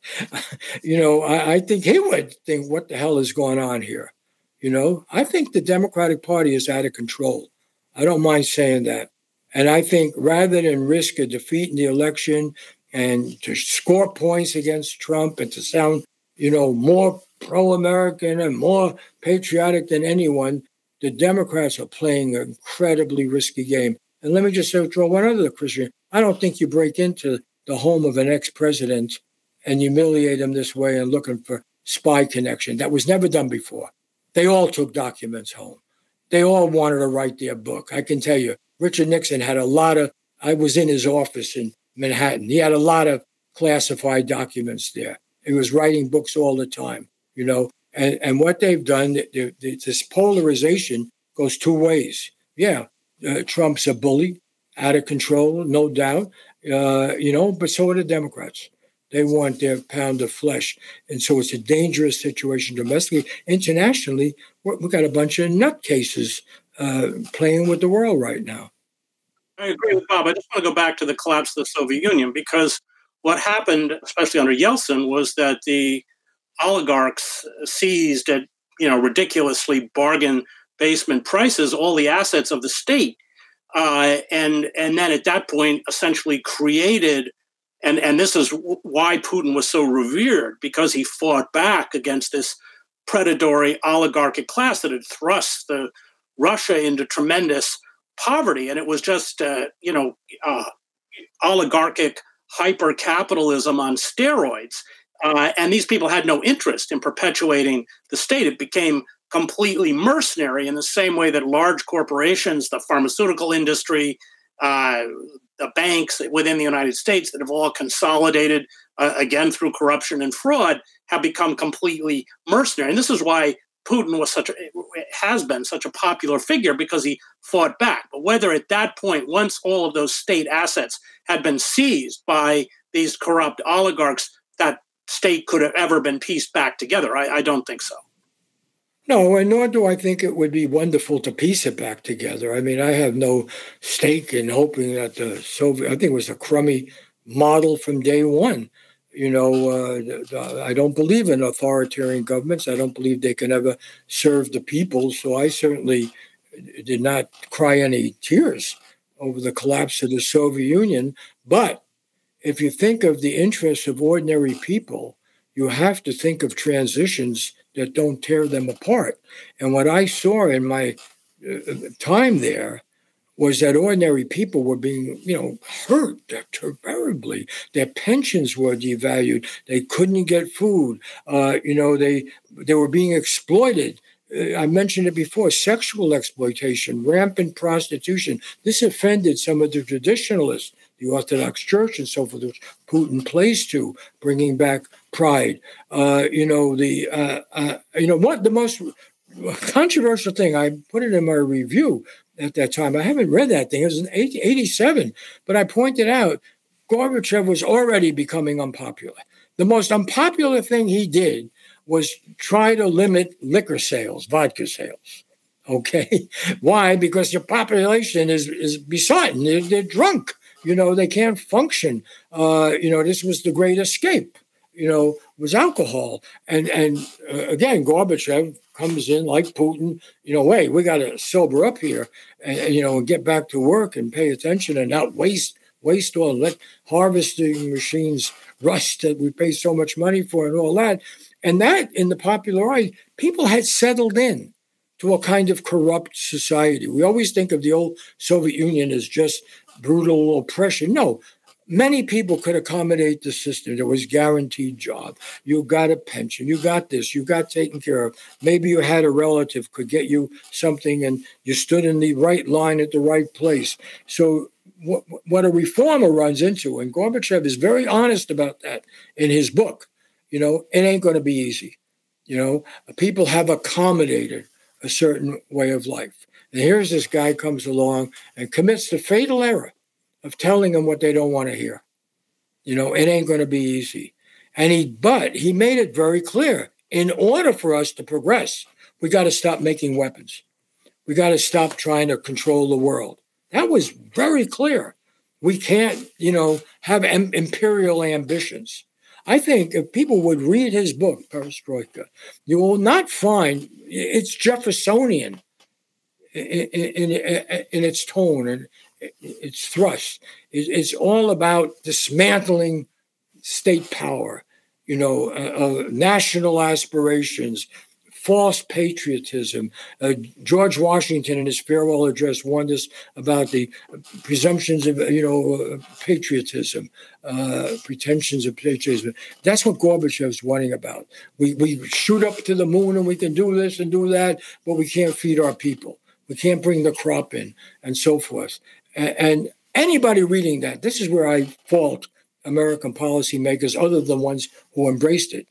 you know, I, I, think he would think, what the hell is going on here? You know, I think the Democratic Party is out of control. I don't mind saying that. And I think rather than risk a defeat in the election and to score points against Trump and to sound, you know, more pro American and more patriotic than anyone, the Democrats are playing an incredibly risky game. And let me just say, throw one other Christian. I don't think you break into the home of an ex president and humiliate him this way and looking for spy connection. That was never done before. They all took documents home. They all wanted to write their book. I can tell you, Richard Nixon had a lot of, I was in his office in Manhattan. He had a lot of classified documents there. He was writing books all the time, you know. And, and what they've done, this polarization goes two ways. Yeah, uh, Trump's a bully, out of control, no doubt uh, you know, but so are the Democrats. They want their pound of flesh. And so it's a dangerous situation domestically. Internationally, we've got a bunch of nutcases uh, playing with the world right now. I agree with Bob. I just want to go back to the collapse of the Soviet Union because what happened, especially under Yeltsin, was that the oligarchs seized at you know ridiculously bargain basement prices all the assets of the state uh, and and then at that point essentially created and and this is why Putin was so revered because he fought back against this predatory oligarchic class that had thrust the Russia into tremendous poverty, and it was just uh, you know uh, oligarchic hyper capitalism on steroids. Uh, and these people had no interest in perpetuating the state. It became completely mercenary in the same way that large corporations, the pharmaceutical industry, uh, the banks within the United States that have all consolidated uh, again through corruption and fraud have become completely mercenary. And this is why Putin was such a, has been such a popular figure because he fought back. But whether at that point, once all of those state assets had been seized by these corrupt oligarchs, that state could have ever been pieced back together, I, I don't think so. No, and nor do I think it would be wonderful to piece it back together. I mean, I have no stake in hoping that the Soviet, I think it was a crummy model from day one. You know, uh, I don't believe in authoritarian governments. I don't believe they can ever serve the people. So I certainly did not cry any tears over the collapse of the Soviet Union. But if you think of the interests of ordinary people, you have to think of transitions that don't tear them apart. And what I saw in my uh, time there was that ordinary people were being, you know, hurt terribly. Their pensions were devalued. They couldn't get food. Uh, you know, they they were being exploited. Uh, I mentioned it before: sexual exploitation, rampant prostitution. This offended some of the traditionalists the Orthodox Church and so forth, which Putin plays to, bringing back pride. Uh, you know the uh, uh, you know what the most controversial thing. I put it in my review at that time. I haven't read that thing. It was in 87, but I pointed out Gorbachev was already becoming unpopular. The most unpopular thing he did was try to limit liquor sales, vodka sales. Okay, why? Because your population is is besotted. They're, they're drunk you know, they can't function. Uh, you know, this was the great escape, you know, was alcohol. And and uh, again, Gorbachev comes in like Putin, you know, wait, we got to sober up here and, and, you know, get back to work and pay attention and not waste waste all let harvesting machines rust that we pay so much money for and all that. And that in the popular eye, people had settled in to a kind of corrupt society. We always think of the old Soviet Union as just brutal oppression. No, many people could accommodate the system. There was guaranteed job. You got a pension. You got this. You got taken care of. Maybe you had a relative could get you something, and you stood in the right line at the right place. So what, a reformer runs into, and Gorbachev is very honest about that in his book. You know, it ain't going to be easy. You know, people have accommodated a certain way of life. And here's this guy comes along and commits the fatal error of telling them what they don't want to hear. You know, it ain't going to be easy. And he, but he made it very clear in order for us to progress, we got to stop making weapons. We got to stop trying to control the world. That was very clear. We can't, you know, have em- imperial ambitions. I think if people would read his book, Perestroika, you will not find it's Jeffersonian in, in, in its tone and its thrust. It's all about dismantling state power, you know, uh, uh, national aspirations, false patriotism. Uh, George Washington, in his farewell address, warned us about the presumptions of, you know, uh, patriotism, uh, pretensions of patriotism. That's what Gorbachev's warning about. We, we shoot up to the moon and we can do this and do that, but we can't feed our people. We can't bring the crop in and so forth. And, and anybody reading that, this is where I fault American policymakers other than ones who embraced it.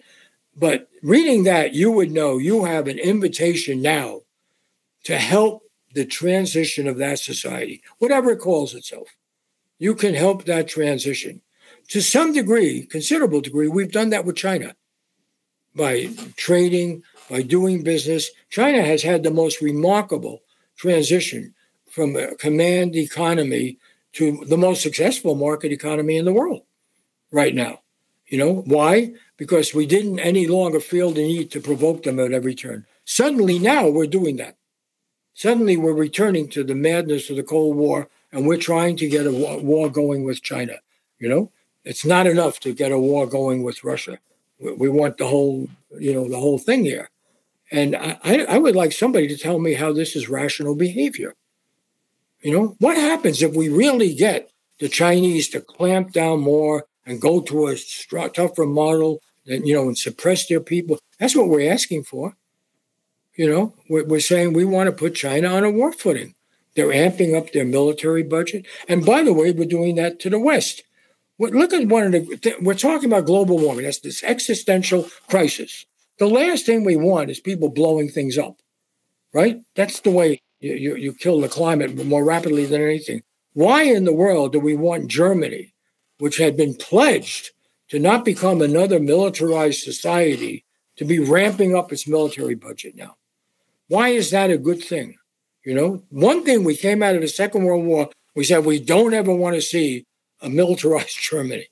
But reading that, you would know you have an invitation now to help the transition of that society, whatever it calls itself. You can help that transition. To some degree, considerable degree, we've done that with China by trading, by doing business. China has had the most remarkable transition from a command economy to the most successful market economy in the world right now. You know, why? Because we didn't any longer feel the need to provoke them at every turn. Suddenly now we're doing that. Suddenly we're returning to the madness of the Cold War and we're trying to get a war going with China. You know, it's not enough to get a war going with Russia. We want the whole, you know, the whole thing here. And I, I would like somebody to tell me how this is rational behavior. You know, what happens if we really get the Chinese to clamp down more and go to a tougher model and you know and suppress their people. That's what we're asking for. You know, we're, we're saying we want to put China on a war footing. They're amping up their military budget, and by the way, we're doing that to the West. Look at one of the. We're talking about global warming. That's this existential crisis. The last thing we want is people blowing things up, right? That's the way you, you, you kill the climate more rapidly than anything. Why in the world do we want Germany which had been pledged to not become another militarized society, to be ramping up its military budget now. Why is that a good thing? You know, one thing we came out of the Second World War, we said we don't ever want to see a militarized Germany.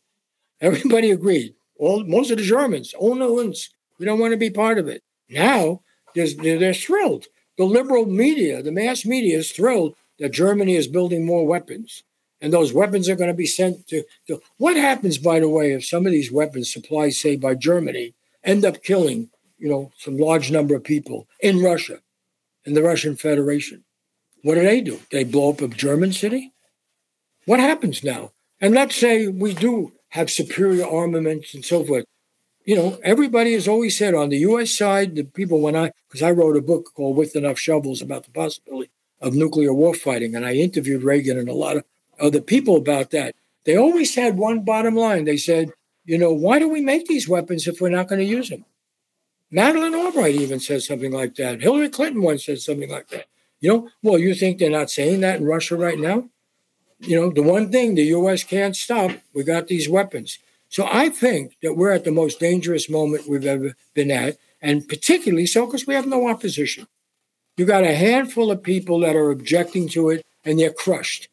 Everybody agreed. All most of the Germans, oh ones, we don't want to be part of it. Now they're, they're thrilled. The liberal media, the mass media, is thrilled that Germany is building more weapons. And those weapons are going to be sent to, to, what happens by the way if some of these weapons supplied say by germany end up killing you know some large number of people in russia in the russian federation? What do they do? They blow up a german city? What happens now? And let's say we do have superior armaments and so forth you know everybody has always said on the us side the people when i because i wrote a book called with enough shovels about the possibility of nuclear war fighting and i interviewed reagan and a lot of other people about that. They always had one bottom line. They said, you know, why do we make these weapons if we're not going to use them? Madeleine Albright even said something like that. Hillary Clinton once said something like that. You know, well, you think they're not saying that in Russia right now? You know, the one thing the U.S. can't stop, we got these weapons. So I think that we're at the most dangerous moment we've ever been at, and particularly so because we have no opposition. You got a handful of people that are objecting to it, and they're crushed.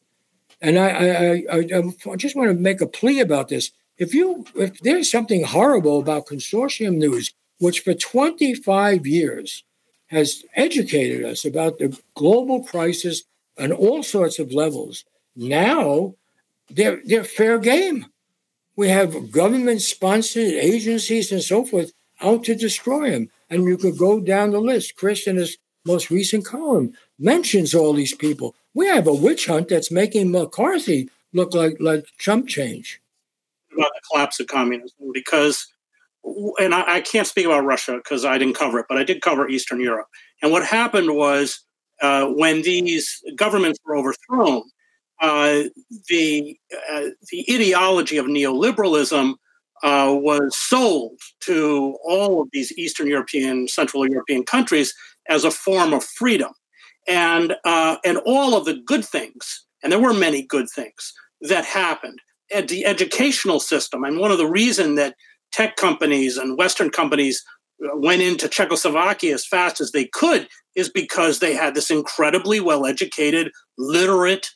And I, I, I, I just want to make a plea about this. If you, if there's something horrible about consortium news, which for 25 years has educated us about the global crisis on all sorts of levels, now they're, they're fair game. We have government sponsored agencies and so forth out to destroy them. And you could go down the list. Chris, in his most recent column, mentions all these people. We have a witch hunt that's making McCarthy look like like Trump change. About the collapse of communism, because, and I, I can't speak about Russia because I didn't cover it, but I did cover Eastern Europe. And what happened was uh, when these governments were overthrown, uh, the uh, the ideology of neoliberalism uh, was sold to all of these Eastern European, Central European countries as a form of freedom and uh, and all of the good things, and there were many good things that happened. At the educational system, and one of the reason that tech companies and Western companies uh, went into Czechoslovakia as fast as they could is because they had this incredibly well educated, literate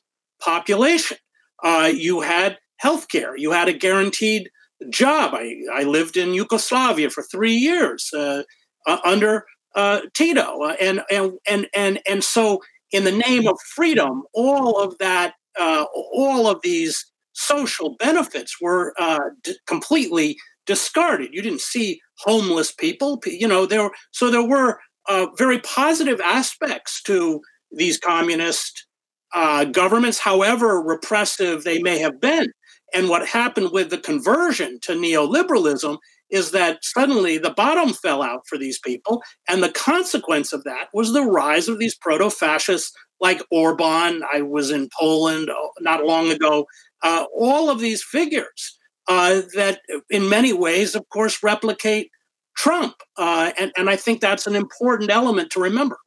population. Uh, you had healthcare, you had a guaranteed job. I, I lived in Yugoslavia for three years uh, uh, under uh, Tito, uh, and, and and and and so in the name of freedom, all of that, uh, all of these social benefits were d- completely discarded. You didn't see homeless people. You know, there so there were uh, very positive aspects to these communist uh, governments, however repressive they may have been. And what happened with the conversion to neoliberalism is that suddenly the bottom fell out for these people. And the consequence of that was the rise of these proto fascists like Orban. I was in Poland uh, not long ago. Uh, all of these figures uh, that, in many ways, of course, replicate Trump. Uh, and, and I think that's an important element to remember.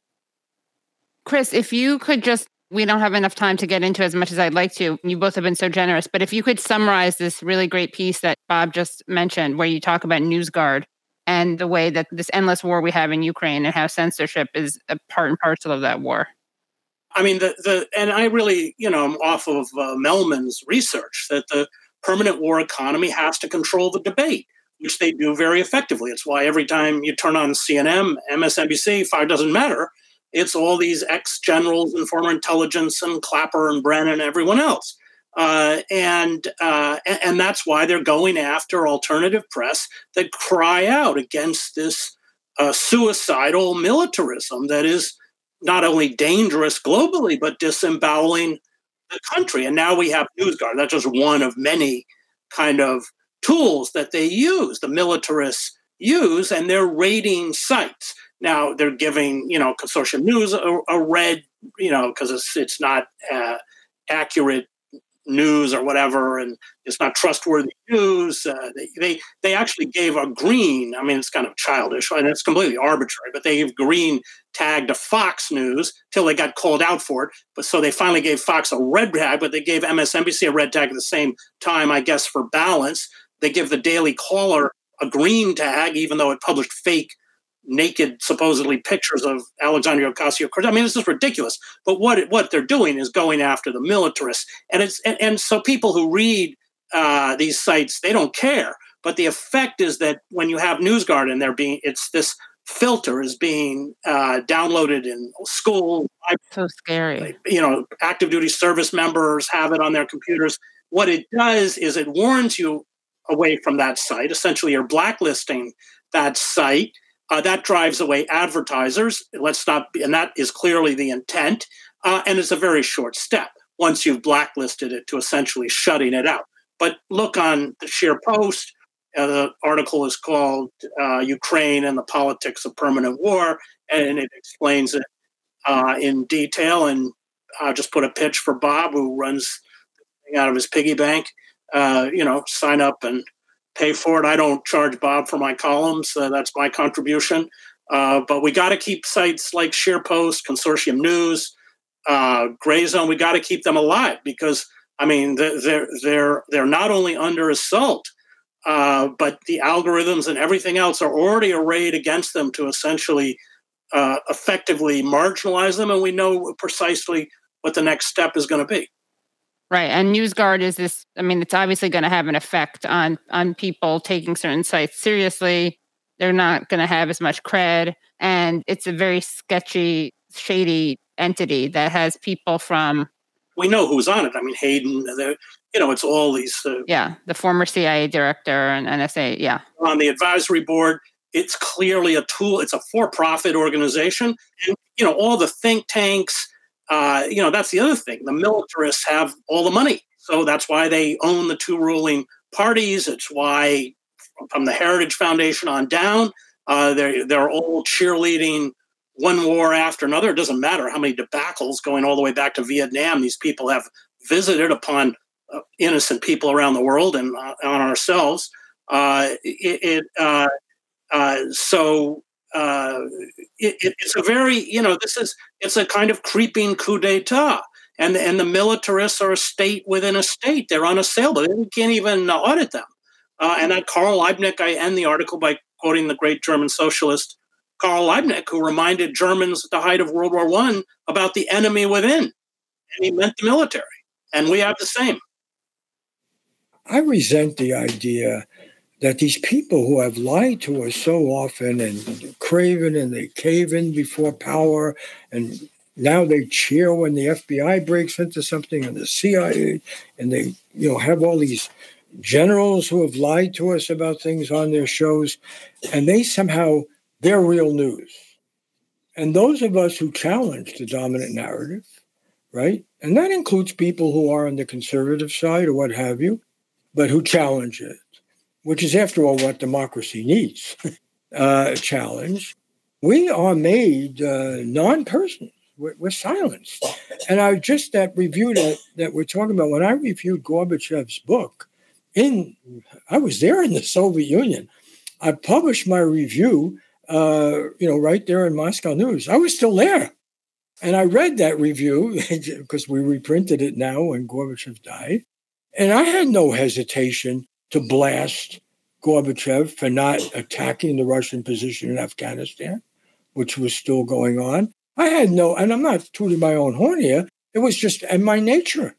Chris, if you could just, we don't have enough time to get into as much as I'd like to. You both have been so generous, but if you could summarize this really great piece that Bob just mentioned, where you talk about NewsGuard and the way that this endless war we have in Ukraine and how censorship is a part and parcel of that war. I mean, the, the and I really, you know, I'm off of uh, Melman's research that the permanent war economy has to control the debate which they do very effectively. It's why every time you turn on CNN, MSNBC, Five doesn't matter. It's all these ex generals and former intelligence and Clapper and Brennan and everyone else. Uh, and uh, and that's why they're going after alternative press that cry out against this uh, suicidal militarism that is not only dangerous globally but disemboweling the country. And now we have NewsGuard. That's just one of many kind of tools that they use, the militarists use, and they're raiding sites. Now they're giving, you know, consortium news a, a red, you know, because it's it's not uh, accurate news or whatever, and it's not trustworthy news. Uh, they, they they actually gave a green. I mean, it's kind of childish and it's completely arbitrary, but they gave green tag to Fox News till they got called out for it. But so they finally gave Fox a red tag, but they gave MSNBC a red tag at the same time, I guess, for balance. They give the Daily Caller a green tag, even though it published fake, naked, supposedly pictures of Alexandria Ocasio Cortez. I mean, this is ridiculous. But what what they're doing is going after the militarists, and it's and, and so people who read uh, these sites they don't care. But the effect is that when you have NewsGuard and they're being, it's this filter is being uh, downloaded in school. So scary. You know, active duty service members have it on their computers. What it does is it warns you away from that site. Essentially, you're blacklisting that site. Uh, that drives away advertisers. Let's not, and that is clearly the intent. Uh, and it's a very short step once you've blacklisted it to essentially shutting it out. But look on the Scheer Post. Uh, the article is called uh, "Ukraine and the Politics of Permanent War," and it explains it uh, in detail. And I'll just put a pitch for Bob, who runs out of his piggy bank uh, you know, sign up and pay for it. I don't charge Bob for my columns. Uh, that's my contribution. Uh, but we got to keep sites like ScheerPost, Consortium News, uh, Gray Zone. We got to keep them alive because I mean they're they're they're not only under assault, uh, but the algorithms and everything else are already arrayed against them to essentially uh, effectively marginalize them, and we know precisely what the next step is going to be. Right. And NewsGuard is this I mean it's obviously going to have an effect on on people taking certain sites seriously. They're not going to have as much cred and it's a very sketchy shady entity that has people from we know who's on it. I mean Hayden, you know, it's all these uh, Yeah, the former CIA director and NSA, yeah. On the advisory board, it's clearly a tool, it's a for-profit organization and you know all the think tanks uh, you know, that's the other thing. The militarists have all the money. So that's why they own the two ruling parties. It's why, from the Heritage Foundation on down, uh, they're, they're all cheerleading one war after another. It doesn't matter how many debacles going all the way back to Vietnam these people have visited upon uh, innocent people around the world and uh, on ourselves. Uh, it, it uh, so uh, it, it's a very you know this is it's a kind of creeping coup d'état and and the militarists are a state within a state they're unassailable you can't even audit them Uh, and at Karl Liebknecht, I end the article by quoting the great German socialist Karl Liebknecht, who reminded Germans at the height of World War one about the enemy within. And he meant the military. And we have the same. I resent the idea that these people who have lied to us so often and craven and they cave in before power and now they cheer when the FBI breaks into something and the CIA and they you know have all these generals who have lied to us about things on their shows and they somehow they're real news. And those of us who challenge the dominant narrative, right? And that includes people who are on the conservative side or what have you, but who challenge it which is, after all, what democracy needs, uh, challenge, we are made uh, non persons. We're, we're, silenced. And I just that review that, that we're talking about, when I reviewed Gorbachev's book, in I was there in the Soviet Union. I published my review, uh, you know, right there in Moscow News. I was still there. And I read that review because we reprinted it now when Gorbachev died. And I had no hesitation to blast Gorbachev for not attacking the Russian position in Afghanistan, which was still going on. I had no, and I'm not tooting my own horn here. It was just in my nature.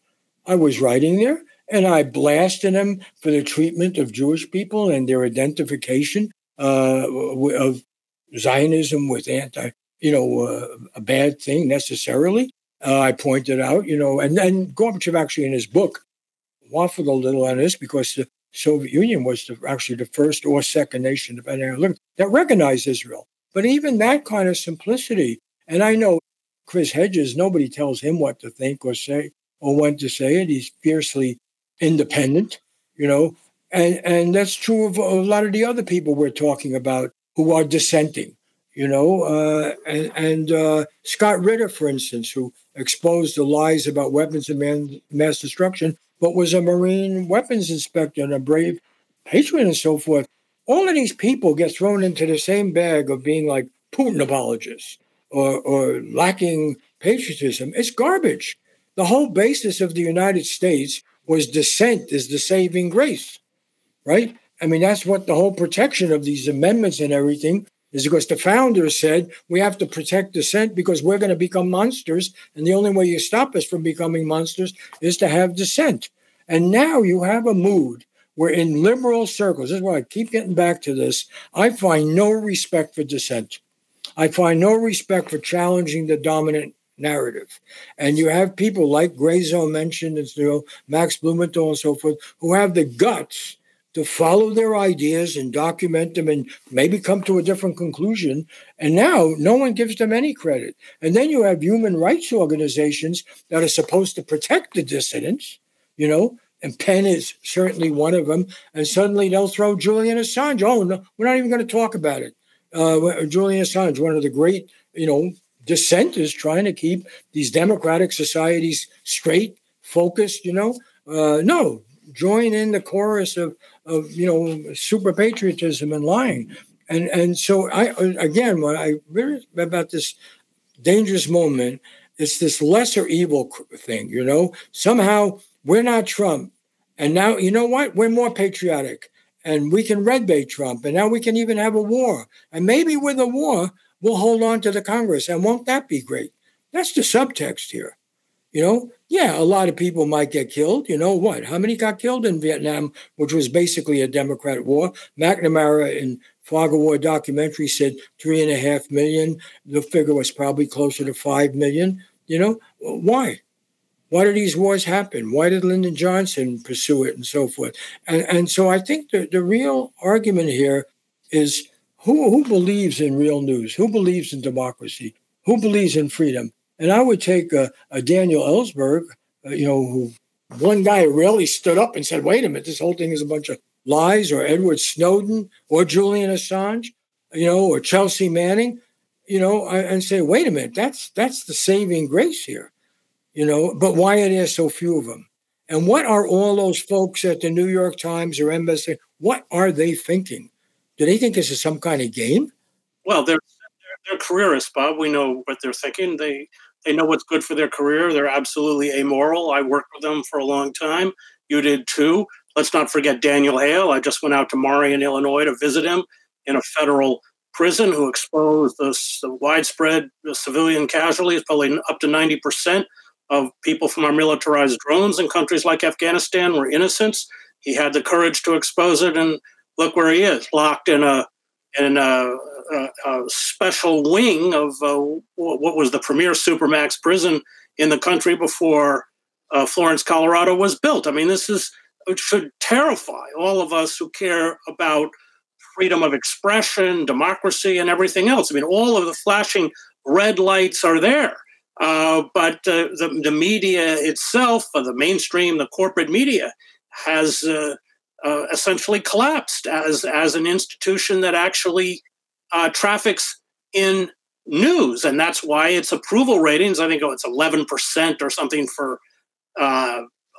I was writing there and I blasted him for the treatment of Jewish people and their identification uh, of Zionism with anti, you know, uh, a bad thing necessarily. Uh, I pointed out, you know, and then Gorbachev actually in his book waffled a little on this because the Soviet Union was the, actually the first or second nation, on that recognized Israel. But even that kind of simplicity, and I know Chris Hedges, nobody tells him what to think or say or when to say it. He's fiercely independent, you know, and and that's true of a lot of the other people we're talking about who are dissenting, you know, uh, and and uh, Scott Ritter, for instance, who exposed the lies about weapons of man, mass destruction but was a Marine weapons inspector and a brave patriot and so forth. All of these people get thrown into the same bag of being like Putin apologists or, or lacking patriotism. It's garbage. The whole basis of the United States was dissent is the saving grace, right? I mean, that's what the whole protection of these amendments and everything is because the founders said we have to protect dissent because we're going to become monsters. And the only way you stop us from becoming monsters is to have dissent. And now you have a mood where, in liberal circles, this is why I keep getting back to this, I find no respect for dissent. I find no respect for challenging the dominant narrative. And you have people like Grayzo mentioned, and you know, Max Blumenthal and so forth, who have the guts to follow their ideas and document them and maybe come to a different conclusion. And now no one gives them any credit. And then you have human rights organizations that are supposed to protect the dissidents, you know, and PEN is certainly one of them. And suddenly they'll throw Julian Assange. Oh, no, we're not even going to talk about it. Uh, Julian Assange, one of the great, you know, dissenters trying to keep these democratic societies straight, focused, you know. Uh, no, join in the chorus of of you know super patriotism and lying. And and so i again when i read about this dangerous moment it's this lesser evil thing you know? Somehow we're not trump. And now you know what? We're more patriotic. And we can red bait trump. And now we can even have a war. And maybe with a war we'll hold on to the congress. And won't that be great? That's the subtext here you know, yeah, a lot of people might get killed. You know what? How many got killed in Vietnam, which was basically a Democrat war? McNamara in Fog of War documentary said three and a half million. The figure was probably closer to five million. You know, why? Why did these wars happen? Why did Lyndon Johnson pursue it and so forth? And, and so I think the, the real argument here is who, who believes in real news? Who believes in democracy? Who believes in freedom? And I would take a, a Daniel Ellsberg, uh, you know, who one guy really stood up and said, wait a minute, this whole thing is a bunch of lies, or Edward Snowden, or Julian Assange, you know, or Chelsea Manning, you know, and say, wait a minute, that's that's the saving grace here, you know. But why are there so few of them? And what are all those folks at the New York Times or MSN? What are they thinking? Do they think this is some kind of game? Well, they're they're, they're careerists, Bob. We know what they're thinking. They they know what's good for their career. They're absolutely amoral. I worked with them for a long time. You did too. Let's not forget Daniel Hale. I just went out to Marion, Illinois to visit him in a federal prison who exposed the, widespread civilian casualties, probably up to 90% of people from our militarized drones in countries like Afghanistan were innocents. He had the courage to expose it, and look where he is, locked in a in a, a, special wing of uh, what was the premier supermax prison in the country before uh, Florence, Colorado was built. I mean, this is should terrify all of us who care about freedom of expression, democracy, and everything else. I mean, all of the flashing red lights are there. Uh, but uh, the, the, media itself, uh, the mainstream, the corporate media, has uh, uh, essentially collapsed as, as an institution that actually uh, traffics in news. And that's why its approval ratings, I think oh, it's 11% or something for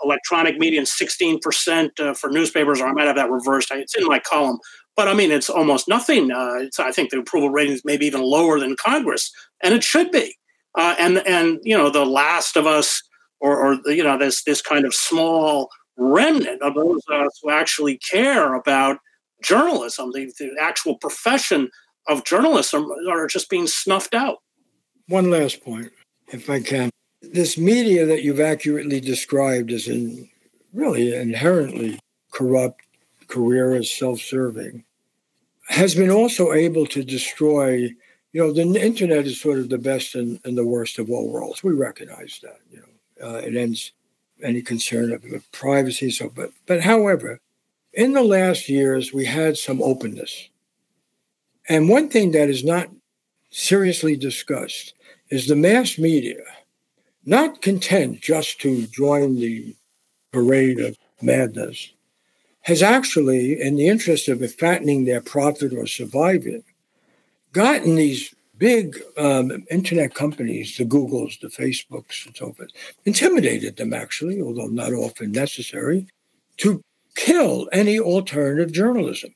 electronic media and 16% for newspapers, or I might have that reversed. It's in my column. But I mean, it's almost nothing. It's, I think the approval ratings may be even lower than Congress, and it should be uh, and and you know the last of us or, or you know this this kind of small remnant of those of us who actually care about journalism the, the actual profession of journalists are just being snuffed out one last point if i can this media that you've accurately described as in really inherently corrupt careerist self-serving has been also able to destroy you know, the internet is sort of the best and, and the worst of all worlds. We recognize that. You know, uh, it ends any concern of privacy. So, but but however, in the last years, we had some openness, and one thing that is not seriously discussed is the mass media, not content just to join the parade of madness, has actually, in the interest of fattening their profit or surviving, gotten these big um, internet companies, the Googles, the Facebooks, and so forth, intimidated them actually, although not often necessary, to kill any alternative journalism.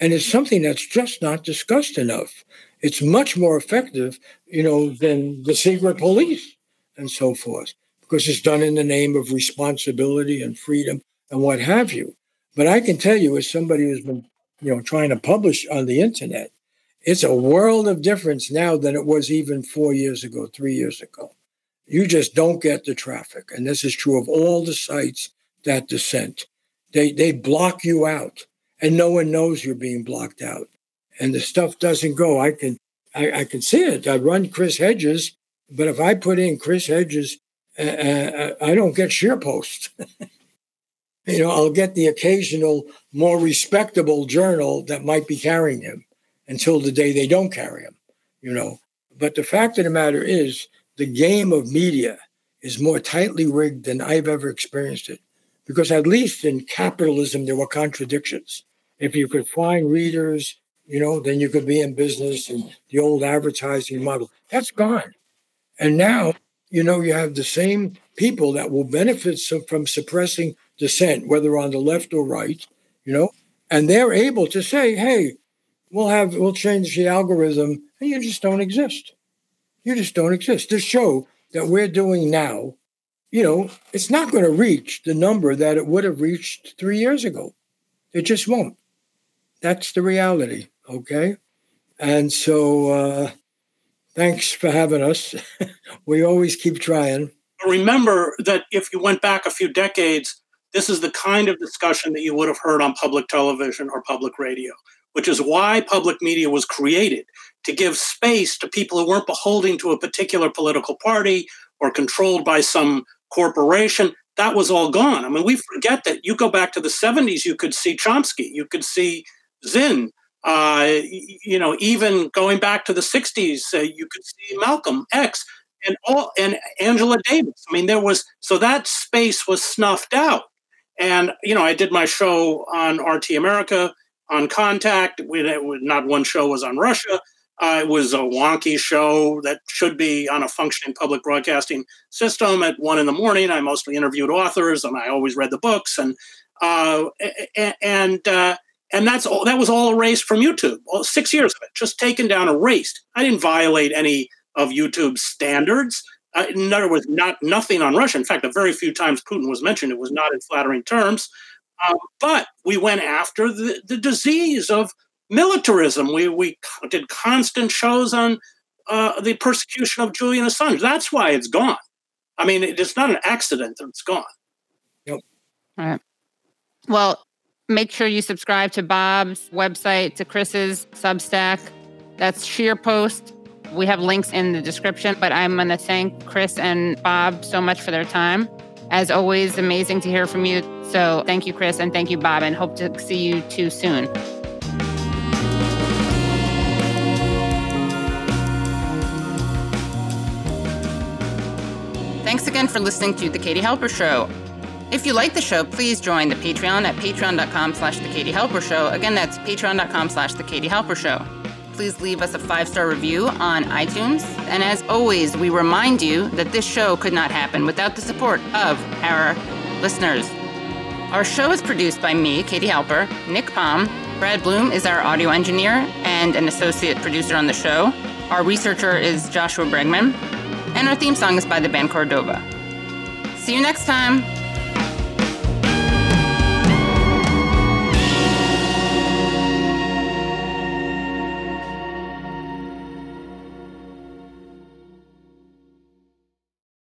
And it's something that's just not discussed enough. It's much more effective, you know, than the secret police and so forth, because it's done in the name of responsibility and freedom and what have you. But I can tell you, as somebody who's been, you know, trying to publish on the internet, it's a world of difference now than it was even four years ago, three years ago. You just don't get the traffic. And this is true of all the sites that dissent. They, they block you out and no one knows you're being blocked out. And the stuff doesn't go. I can, I, I can see it. I run Chris Hedges, but if I put in Chris Hedges, uh, uh, I don't get Scheer Posts. you know, I'll get the occasional more respectable journal that might be carrying him until the day they don't carry him. you know. But the fact of the matter is, the game of media is more tightly rigged than I've ever experienced it. Because at least in capitalism, there were contradictions. If you could find readers, you know, then you could be in business and the old advertising model. That's gone. And now, you know, you have the same people that will benefit from suppressing dissent, whether on the left or right, you know, and they're able to say, hey, we'll have we'll change the algorithm and you just don't exist you just don't exist this show that we're doing now you know it's not going to reach the number that it would have reached three years ago it just won't that's the reality okay and so uh thanks for having us we always keep trying remember that if you went back a few decades this is the kind of discussion that you would have heard on public television or public radio which is why public media was created to give space to people who weren't beholden to a particular political party or controlled by some corporation. That was all gone. I mean, we forget that you go back to the 70s, you could see Chomsky, you could see Zinn. Uh, you know, even going back to the 60s, uh, you could see Malcolm X and all and Angela Davis. I mean, there was so that space was snuffed out. And you know, I did my show on RT America on Contact. We, not one show was on Russia. Uh, it was a wonky show that should be on a functioning public broadcasting system at one in the morning. I mostly interviewed authors, and I always read the books, and uh, and uh, and that's all. That was all erased from YouTube. Well, six years of it, just taken down, erased. I didn't violate any of YouTube's standards. Uh, in other words, not nothing on Russia. In fact, the very few times Putin was mentioned, it was not in flattering terms. Um, but we went after the, the disease of militarism. We, we did constant shows on uh, the persecution of Julian Assange. That's why it's gone. I mean, it's not an accident that it's gone. Yep. All right. Well, make sure you subscribe to Bob's website, to Chris's Substack. That's Scheer Post. We have links in the description, but I'm going to thank Chris and Bob so much for their time. As always, amazing to hear from you. So thank you, Chris, and thank you, Bob, and hope to see you too soon. Thanks again for listening to The Katie Halper Show. If you like the show, please join the Patreon at patreon.com slash The Katie Halper Show. Again, that's patreon.com slash The Katie Halper Show. Please leave us a five-star review on iTunes. And as always, we remind you that this show could not happen without the support of our listeners. Our show is produced by me, Katie Halper, Nick Palm. Brad Bloom is our audio engineer and an associate producer on the show. Our researcher is Joshua Bregman. And our theme song is by the band Cordova. See you next time.